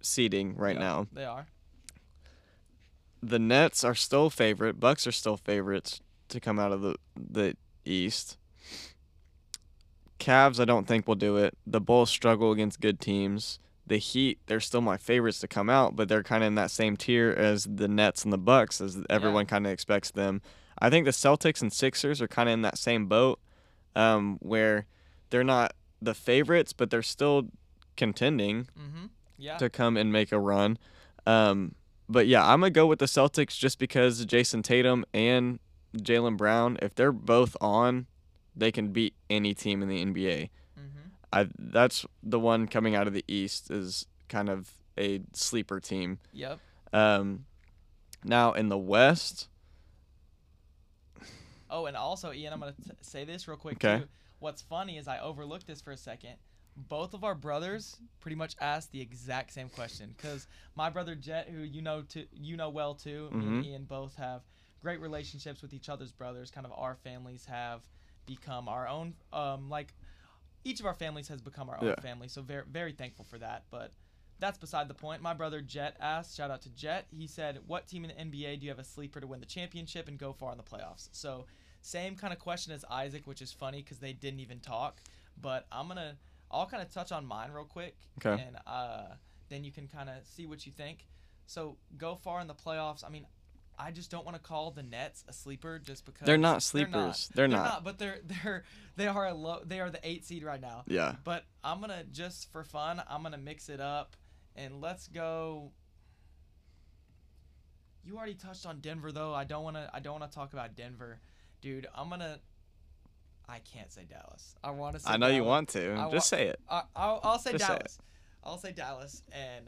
seeding right Yeah, now. They are. The Nets are still favorite. Bucks are still favorites to come out of the the East. Cavs, I don't think will do it. The Bulls struggle against good teams. The Heat, they're still my favorites to come out, but they're kind of in that same tier as the Nets and the Bucks, as everyone kind of expects them. I think the Celtics and Sixers are kind of in that same boat, um, where they're not the favorites, but they're still contending Mm-hmm. Yeah. to come and make a run. Um, but yeah, I'm gonna go with the Celtics just because Jayson Tatum and Jaylen Brown, if they're both on, they can beat any team in the NBA. Mm-hmm. I that's the one coming out of the East is kind of a sleeper team. Yep. Um, now in the West, Oh, and also, Ian, I'm gonna t- say this real quick Okay. too. What's funny is I overlooked this for a second. Both of our brothers pretty much asked the exact same question because my brother Jet, who you know to you know well too, me and Mhm. Ian both have great relationships with each other's brothers. Kind of our families have become our own. Um, like each of our families has become our own Yeah. family. So very very thankful for that. But that's beside the point. My brother Jet asked, shout out to Jet. He said, "What team in the NBA do you have a sleeper to win the championship and go far in the playoffs?" So same kind of question as Isaac, which is funny because they didn't even talk. But I'm gonna, I'll kind of touch on mine real quick, Okay. and uh, then you can kind of see what you think. So go far in the playoffs. I mean, I just don't want to call the Nets a sleeper just because They're not They're sleepers. not. They're not. But they're they're they are a low. They are the eight seed right now. yeah, But I'm gonna just for fun, I'm gonna mix it up, and let's go. You already touched on Denver though. I don't wanna. I don't wanna talk about Denver, dude. I'm gonna. I can't say Dallas. I want to say. I know you want to. I Just wa- say it. I, I'll, I'll say Just say. Dallas. I'll say Dallas, and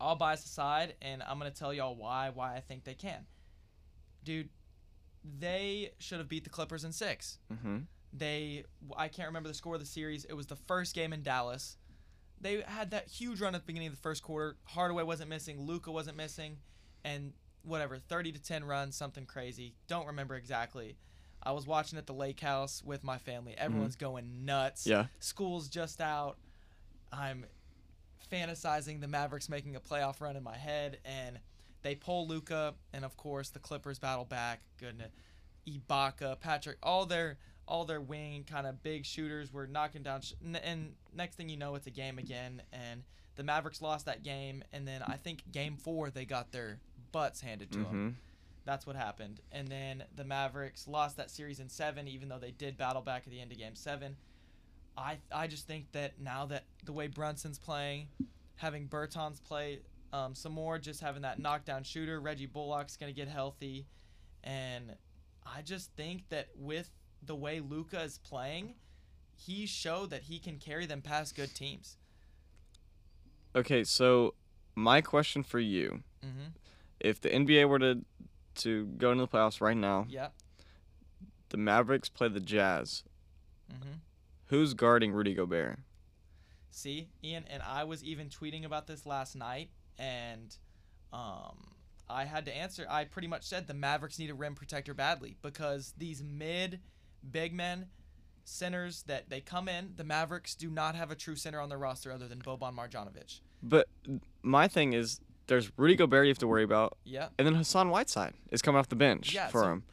all bias aside, and I'm gonna tell y'all why why I think they can. Dude, they should have beat the Clippers in six. hmm They, I can't remember the score of the series. It was the first game in Dallas. They had that huge run at the beginning of the first quarter. Hardaway wasn't missing. Luka wasn't missing, and whatever, 30 to 10 runs, something crazy. Don't remember exactly. I was watching at the lake house with my family. Everyone's going nuts. Yeah. School's just out. I'm fantasizing the Mavericks making a playoff run in my head, and they pull Luka, and of course the Clippers battle back. Goodness, Ibaka, Patrick, all their all their wing kind of big shooters were knocking down. Sh- n- and next thing you know, it's a game again, and the Mavericks lost that game. And then I think game four they got their butts handed to them. hmm That's what happened. And then the Mavericks lost that series in seven, even though they did battle back at the end of game seven. I I just think that now that the way Brunson's playing, having Bertans play um, some more, just having that knockdown shooter, Reggie Bullock's gonna get healthy, and I just think that with the way Luka is playing, he showed that he can carry them past good teams. Okay, so my question for you: Mm-hmm. If the NBA were to to go into the playoffs right now, Yep. the Mavericks play the Jazz. Mm-hmm. Who's guarding Rudy Gobert? See, Ian, and I was even tweeting about this last night, and um, I had to answer. I pretty much said the Mavericks need a rim protector badly because these mid big men centers that they come in, the Mavericks do not have a true center on their roster other than Boban Marjanovic. But my thing is, there's Rudy Gobert you have to worry about, Yeah, and then Hassan Whiteside is coming off the bench Yeah, for so- him.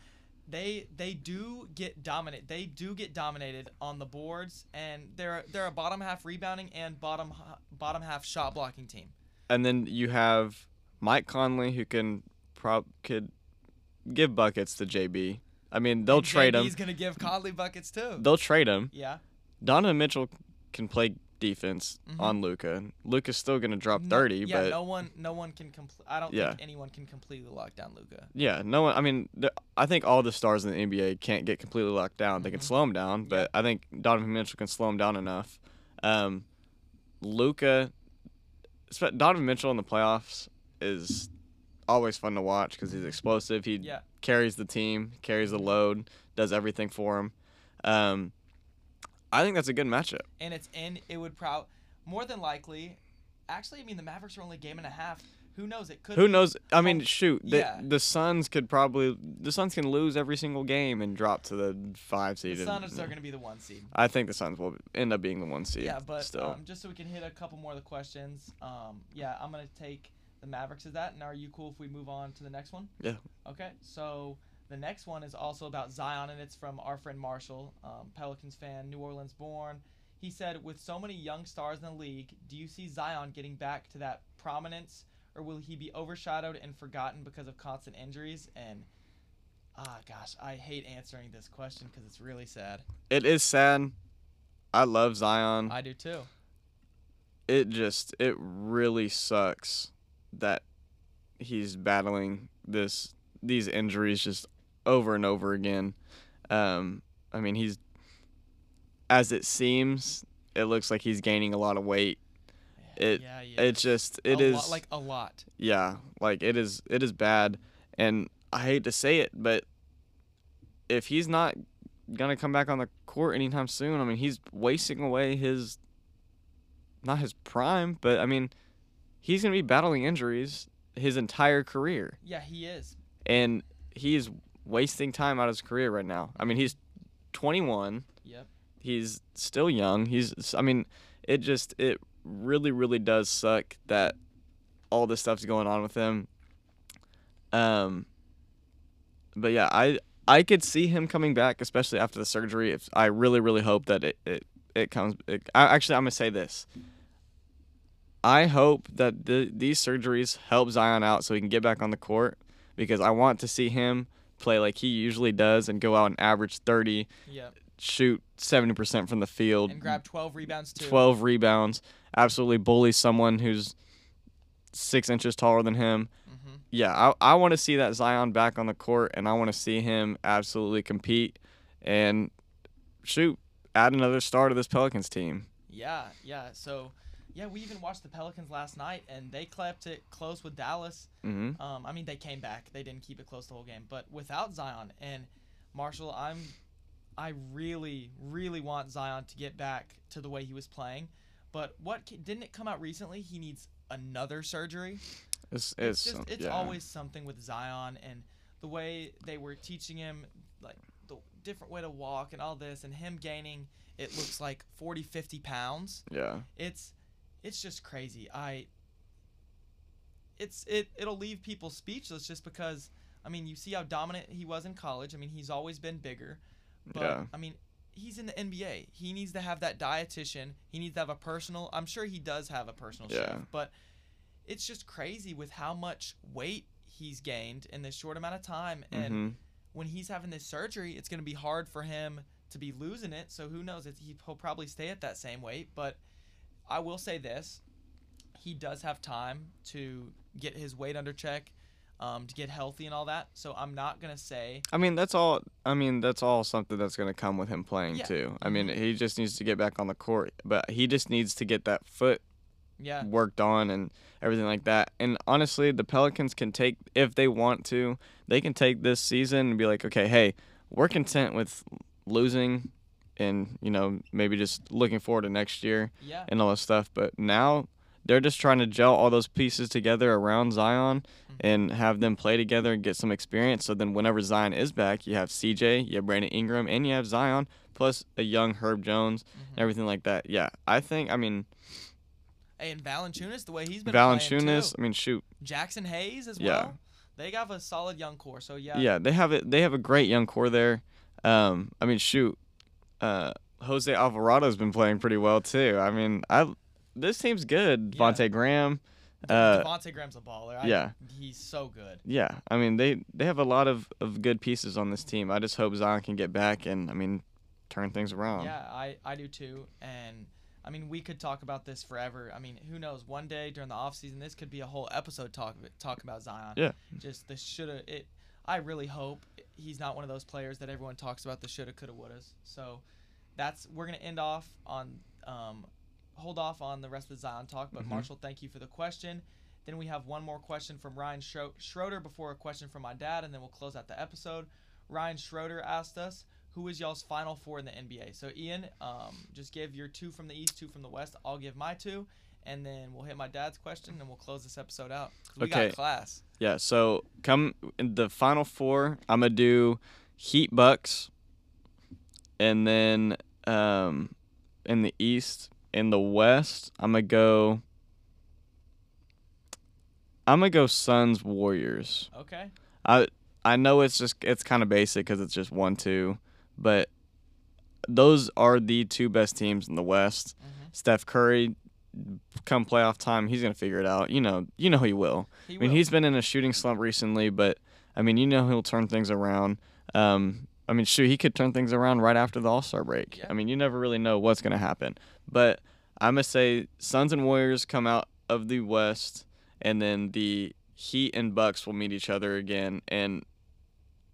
They they do get dominate. They do get dominated on the boards, and they're they're a bottom half rebounding and bottom bottom half shot blocking team. And then you have Mike Conley who can prob could give buckets to JB. I mean, they'll And trade him. He's gonna give Conley buckets too. They'll trade him. yeah. Donovan Mitchell can play defense Mhm. on Luka. Luka's still gonna drop No- 30, yeah, but no one, no one can complete. I don't Yeah. think anyone can completely lock down Luka. yeah, no one. I mean, the, I think all the stars in the NBA can't get completely locked down. They can Mhm. slow him down, but I think Donovan Mitchell can slow him down enough. Um, Luka, Donovan Mitchell in the playoffs is always fun to watch because he's explosive. He Yeah. carries the team, carries the load, does everything for him. Um, I think that's a good matchup. And it's in. It would proud more than likely. Actually, I mean the Mavericks are only game and a half. Who knows? It could. Who be knows? I mean, shoot, the, yeah. the Suns could probably the Suns can lose every single game and drop to the five The seed. and- Suns are going to be the one seed. I think the Suns will end up being the one seed. Yeah, but still, um, just so we can hit a couple more of the questions. Um, yeah, I'm gonna take the Mavericks as that. And are you cool if we move on to the next one? Yeah. Okay, so the next one is also about Zion, and it's from our friend Marshall, um, Pelicans fan, New Orleans born. He said, with so many young stars in the league, do you see Zion getting back to that prominence, or will he be overshadowed and forgotten because of constant injuries? And ah, gosh, I hate answering this question because it's really sad. it is sad. I love Zion. I do too. it just it really sucks that he's battling this these injuries just over and over again. Um, I mean, he's as it seems, it looks like he's gaining a lot of weight. It yeah, yeah. it's just it a is lot, like a lot. yeah, like it is it is bad and I hate to say it, but if he's not gonna come back on the court anytime soon, I mean he's wasting away his not his prime, but I mean he's gonna be battling injuries his entire career. Yeah, he is. And he's wasting time out of his career right now. I mean he's twenty one. Yep. He's still young. He's I mean, it just it really, really does suck that all this stuff's going on with him. Um but yeah, I I could see him coming back, especially after the surgery. If I really, really hope that it it, it comes. It, I, actually, I'm gonna say this. I hope that the, these surgeries help Zion out so he can get back on the court because I want to see him play like he usually does and go out and average 30, Yep. shoot 70% from the field, And grab 12 rebounds too. 12 rebounds, absolutely bully someone who's six inches taller than him. Mhm. Yeah, I, I want to see that Zion back on the court, and I want to see him absolutely compete and shoot, add another star to this Pelicans team. Yeah, yeah. So, yeah, we even watched the Pelicans last night, and they kept it close with Dallas. hmm Um, I mean, they came back. They didn't keep it close the whole game, but without Zion and Marshall, I'm, I really, really want Zion to get back to the way he was playing. But what didn't it come out recently? He needs another surgery. It's, It's it's, just, it's yeah. always something with Zion and the way they were teaching him, like the different way to walk and all this, and him gaining, it looks like 40, 50 pounds yeah. it's it's just crazy. I it's it it'll leave people speechless just because I mean you see how dominant he was in college. I mean he's always been bigger, but Yeah. I mean he's in the NBA. He needs to have that dietitian. He needs to have a personal. I'm sure he does have a personal Yeah. chef, but it's just crazy with how much weight he's gained in this short amount of time and hmm when he's having this surgery, it's going to be hard for him to be losing it. So who knows? He'll probably stay at that same weight. But I will say this: he does have time to get his weight under check, um, to get healthy and all that. So I'm not gonna say I mean, that's all. I mean, that's all something that's going to come with him playing Yeah. too. I mean, Mhm. he just needs to get back on the court, but he just needs to get that foot yeah, worked on and everything like that. And honestly, the Pelicans can take if they want to, they can take this season and be like, okay, hey, we're content with losing, and you know maybe just looking forward to next year yeah, and all this stuff. But now they're just trying to gel all those pieces together around Zion Mm-hmm. and have them play together and get some experience. So then whenever Zion is back, you have CJ, you have Brandon Ingram, and you have Zion plus a young Herb Jones Mm-hmm. and everything like that. Yeah, I think. I mean, Hey, and Valanciunas, the way he's been Valanciunas. I mean, shoot. Jaxson Hayes as Yeah. well. They have a solid young core. So yeah, Yeah, they have it. They have a great young core there. Um, I mean, shoot, uh, Jose Alvarado's been playing pretty well too. I mean, I this team's good. Yeah. Devonte' Graham. Uh, Devonte' Graham's a baller. I, yeah. he's so good. yeah, I mean they they have a lot of, of good pieces on this team. I just hope Zion can get back and I mean turn things around. Yeah, I, I do too. And I mean, we could talk about this forever. I mean, who knows? One day during the off season, this could be a whole episode talk talk about Zion. Yeah. Just this shoulda. It. I really hope he's not one of those players that everyone talks about the shoulda, coulda, wouldas. So that's we're gonna end off on um, hold off on the rest of the Zion talk. But Mhm. Marshall, thank you for the question. Then we have one more question from Ryan Schro- Schroeder before a question from my dad, and then we'll close out the episode. Ryan Schroeder asked us, "Who is y'all's final four in the NBA?" So Ian, um, just give your two from the East, two from the West. I'll give my two, and then we'll hit my dad's question, and we'll close this episode out. We Okay. got class. Yeah, so come in the final four, I'm gonna do Heat Bucks, and then um, in the East, in the West, I'm gonna go. I'm gonna go Suns Warriors. Okay. I I know it's just it's kind of basic because it's just one two, but those are the two best teams in the West. Mhm. Steph Curry, come playoff time, he's gonna figure it out. You know, you know he will. He I mean, will. he's been in a shooting slump recently, but I mean, you know he'll turn things around. Um, I mean, shoot, he could turn things around right after the All Star break. Yeah. I mean, you never really know what's gonna happen. But I must say Suns and Warriors come out of the West, and then the Heat and Bucks will meet each other again. And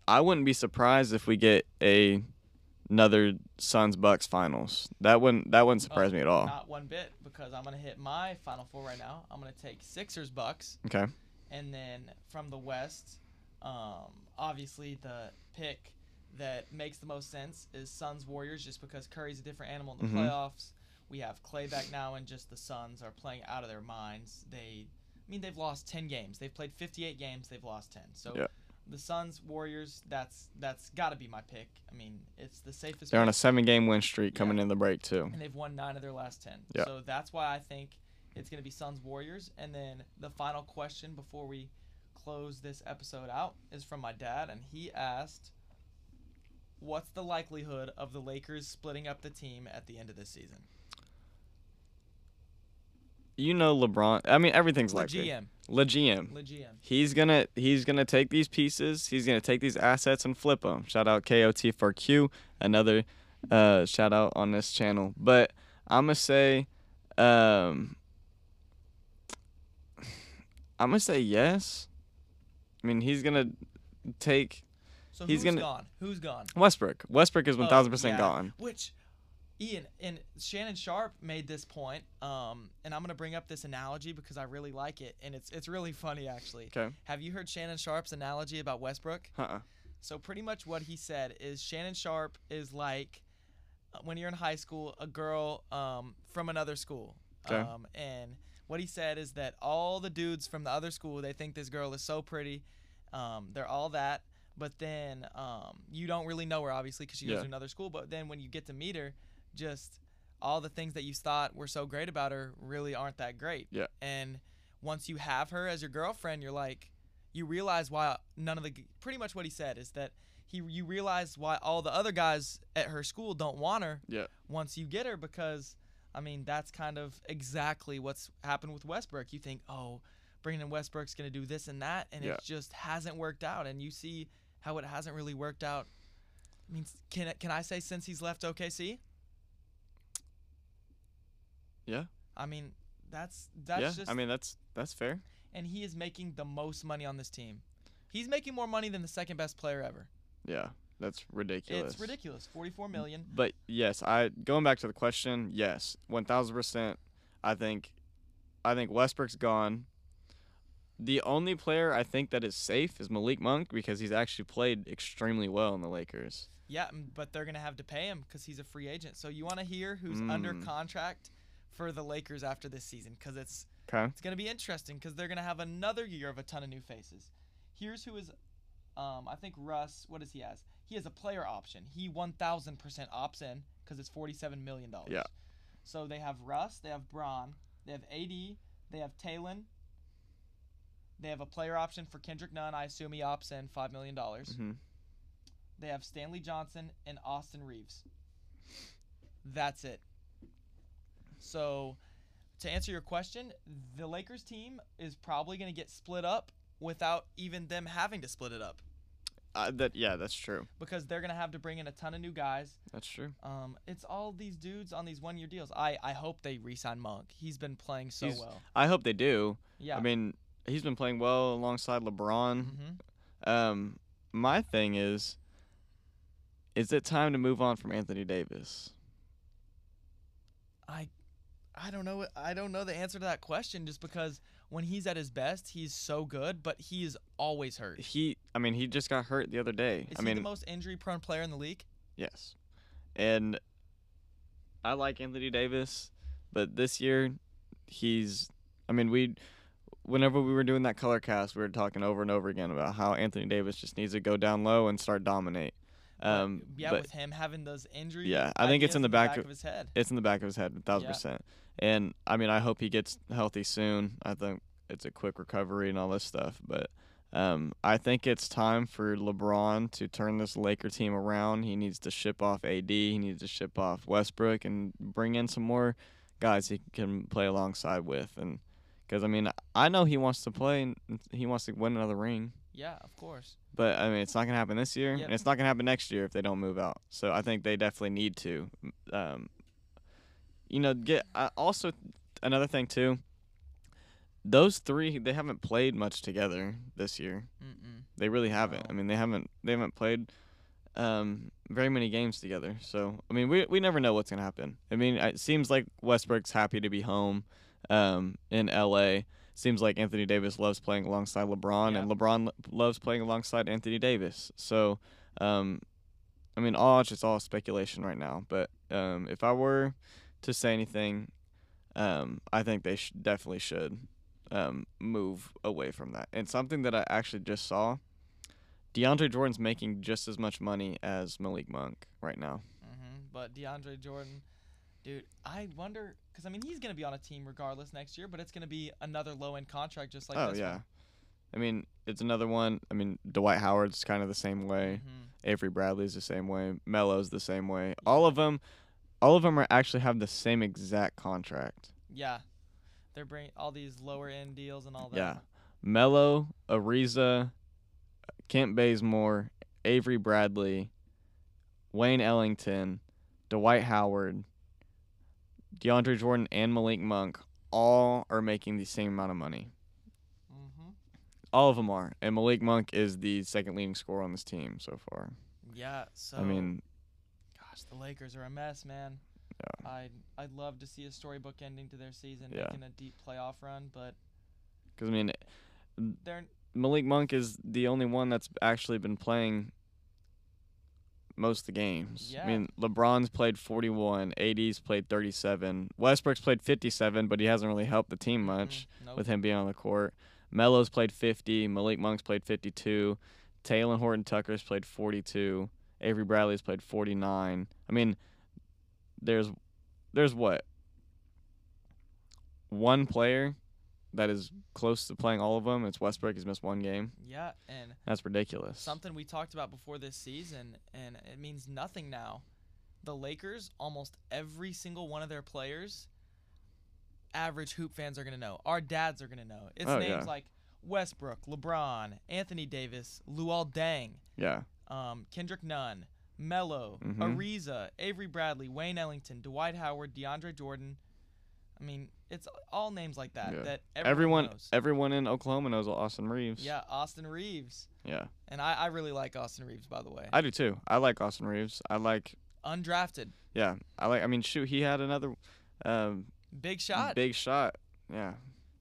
I wouldn't be surprised if we get a another Suns Bucks finals. That wouldn't that wouldn't surprise Oh, me at all. Not one bit because I'm gonna hit my final four right now. I'm gonna take Sixers Bucks, Okay. and then from the West, um, obviously the pick that makes the most sense is Suns Warriors, just because Curry's a different animal in the Mhm. playoffs. We have Klay back now, and just the Suns are playing out of their minds. They, I mean, they've lost 10 games. They've played 58 games. They've lost 10. So Yeah. The Suns Warriors, that's that's got to be my pick. I mean, it's the safest. They're on a seven game win streak coming Yeah. in the break too. and they've won nine of their last ten. Yeah. So that's why I think it's going to be Suns Warriors. And then the final question before we close this episode out is from my dad, and he asked, "What's the likelihood of the Lakers splitting up the team at the end of this season?" You know LeBron. I mean, everything's Le likely. GM, Le GM. Le GM. He's gonna he's gonna take these pieces. He's gonna take these assets and flip them. Shout out KOT for Q, another uh, shout out on this channel. But I'm gonna say, um, I'm gonna say yes. I mean, he's gonna take So He's who's gonna- gone? Who's gone? Westbrook. Westbrook is Oh, 1,000 percent gone. Which, Ian and Shannon Sharpe made this point, um, and I'm gonna bring up this analogy because I really like it, and it's it's really funny actually. Okay. Have you heard Shannon Sharpe's analogy about Westbrook? Uh-uh. So pretty much what he said is Shannon Sharpe is like uh, when you're in high school, a girl um, from another school. Okay. Um, and what he said is that all the dudes from the other school they think this girl is so pretty, um, they're all that. But then um, you don't really know her obviously because she goes Yeah. to another school. But then when you get to meet her, just all the things that you thought were so great about her really aren't that great. Yeah. And once you have her as your girlfriend, you're like, you realize why none of the pretty much what he said is that he you realize why all the other guys at her school don't want her Yeah. once you get her because I mean that's kind of exactly what's happened with Westbrook. You think, oh, Brandon Westbrook's gonna do this and that, and Yeah. it just hasn't worked out. And you see how it hasn't really worked out. I mean, can can I say since he's left OKC? Yeah. I mean, that's that's yeah. just I mean, that's that's fair. and he is making the most money on this team. He's making more money than the second best player ever. Yeah. That's ridiculous. It's ridiculous. 44 million. But yes, I going back to the question. Yes, one thousand percent. I think, I think Westbrook's gone. The only player I think that is safe is Malik Monk because he's actually played extremely well in the Lakers. Yeah, but they're gonna have to pay him because he's a free agent. So you want to hear who's under Mm. contract for the Lakers after this season? Because it's Okay. it's gonna be interesting because they're gonna have another year of a ton of new faces. Here's who is, um, I think Russ. What does he has? He has a player option. He 1,000% opts in because it's 47 million dollars. Yeah. So they have Russ, they have Bron, they have AD, they have Talen. They have a player option for Kendrick Nunn. I assume he opts in five million dollars. hmm They have Stanley Johnson and Austin Reaves. That's it. So, to answer your question, the Lakers team is probably going to get split up without even them having to split it up Uh, that yeah, that's true. because they're going to have to bring in a ton of new guys. That's true. Um, it's all these dudes on these one-year deals. I, I hope they re-sign Monk. He's been playing so He's- well. I hope they do. Yeah. I mean, he's been playing well alongside LeBron. hmm Um, my thing is, is it time to move on from Anthony Davis? I I don't know I don't know the answer to that question just because when he's at his best, he's so good, but he is always hurt. He, I mean, he just got hurt the other day. Is I he mean, the most injury-prone player in the league? yes, and I like Anthony Davis, but this year, he's. I mean, we, whenever we were doing that color cast, we were talking over and over again about how Anthony Davis just needs to go down low and start dominate. Um, yeah, but with him having those injuries. Yeah, I think it's in the back of, of- his head. it's in the back of his head, a thousand Yeah. percent. And I mean, I hope he gets healthy soon. I think it's a quick recovery and all this stuff. But um, I think it's time for LeBron to turn this Laker team around. He needs to ship off AD. He needs to ship off Westbrook and bring in some more guys he can play alongside with. And because I mean, I know he wants to play and he wants to win another ring. Yeah, of course. But I mean, it's not gonna happen this year, Yep. and it's not gonna happen next year if they don't move out. So I think they definitely need to. Um, you know, get uh, also another thing too. Those three, they haven't played much together this year. Mm-mm. They really haven't. No. I mean, they haven't. They haven't played um, very many games together. So I mean, we we never know what's gonna happen. I mean, it seems like Westbrook's happy to be home um, in L.A. Seems like Anthony Davis loves playing alongside LeBron, and LeBron lo- loves playing alongside Anthony Davis. So, um, I mean, all it's just all speculation right now. But um, if I were to say anything, um, I think they sh- definitely should um, move away from that. And something that I actually just saw, DeAndre Jordan's making just as much money as Malik Monk right now. hmm But DeAndre Jordan, dude, I wonder because I mean he's gonna be on a team regardless next year, but it's gonna be another low end contract just like oh this yeah, one. I mean it's another one. I mean Dwight Howard's kind of the same way. Mhm. Avery Bradley's the same way. Melo's the same way. All of them, all of them are actually have the same exact contract. Yeah, they're bringing all these lower end deals and all that. Yeah. Melo, Ariza, Kent Bazemore, Avery Bradley, Wayne Ellington, Dwight Howard, DeAndre Jordan, and Malik Monk all are making the same amount of money. Mm-hmm. All of them are. And Malik Monk is the second leading scorer on this team so far. Yeah. So I mean, gosh, the Lakers are a mess, man. Yeah. I'd I'd love to see a storybook ending to their season, Yeah. making a deep playoff run, but because I mean, they're Malik Monk is the only one that's actually been playing most of the games. Yeah. I mean, LeBron's played 41, AD's played 37, Westbrook's played 57, but he hasn't really helped the team much mm, nope. with him being on the court. Melo's played 50, Malik Monk's played 52, Talen Horton Tucker's played 42, Avery Bradley's played 49. I mean, there's there's what one player that is close to playing all of them. It's Westbrook. He's missed one game. yeah, and That's ridiculous. something we talked about before this season, and it means nothing now. The Lakers, almost every single one of their players, average hoop fans are gonna know. Our dads are gonna know. It's Oh, names yeah. like Westbrook, LeBron, Anthony Davis, Luol Deng, Yeah. um, Kendrick Nunn, Melo, Mhm. Ariza, Avery Bradley, Wayne Ellington, Dwight Howard, DeAndre Jordan. I mean, it's all names like that Yeah. that Everyone, everyone, knows. everyone in Oklahoma knows Austin Reaves. yeah, Austin Reaves. Yeah. And I, I really like Austin Reaves, by the way. I do too. I like Austin Reaves. I like. Undrafted. Yeah. I like. I mean, shoot, he had another, um, Big shot. big shot. Yeah.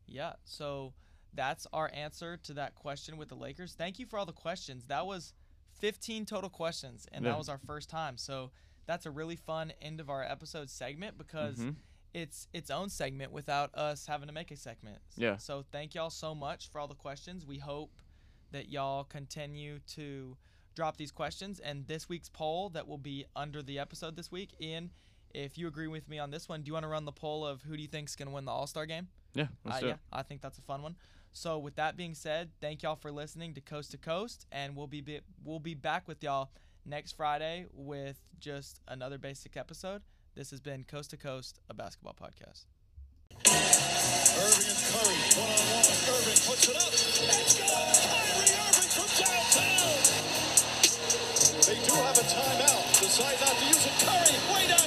Yeah. So that's our answer to that question with the Lakers. Thank you for all the questions. That was 15 total questions, and Yeah. that was our first time. So that's a really fun end of our episode segment because Mhm. It's its own segment without us having to make a segment. Yeah. So thank y'all so much for all the questions. We hope that y'all continue to drop these questions and this week's poll that will be under the episode this week. Ian, if you agree with me on this one, do you want to run the poll of who do you think's going to win the All-Star game? Yeah. Let's Uh, do yeah, it. I think that's a fun one. So with that being said, thank y'all for listening to Coast to Coast, and we'll be, be we'll be back with y'all next Friday with just another basic episode. This has been Coast to Coast, a basketball podcast. Irving and Curry, one on one. Irving puts it up. Kyrie Irving from downtown. They do have a timeout. Decide not to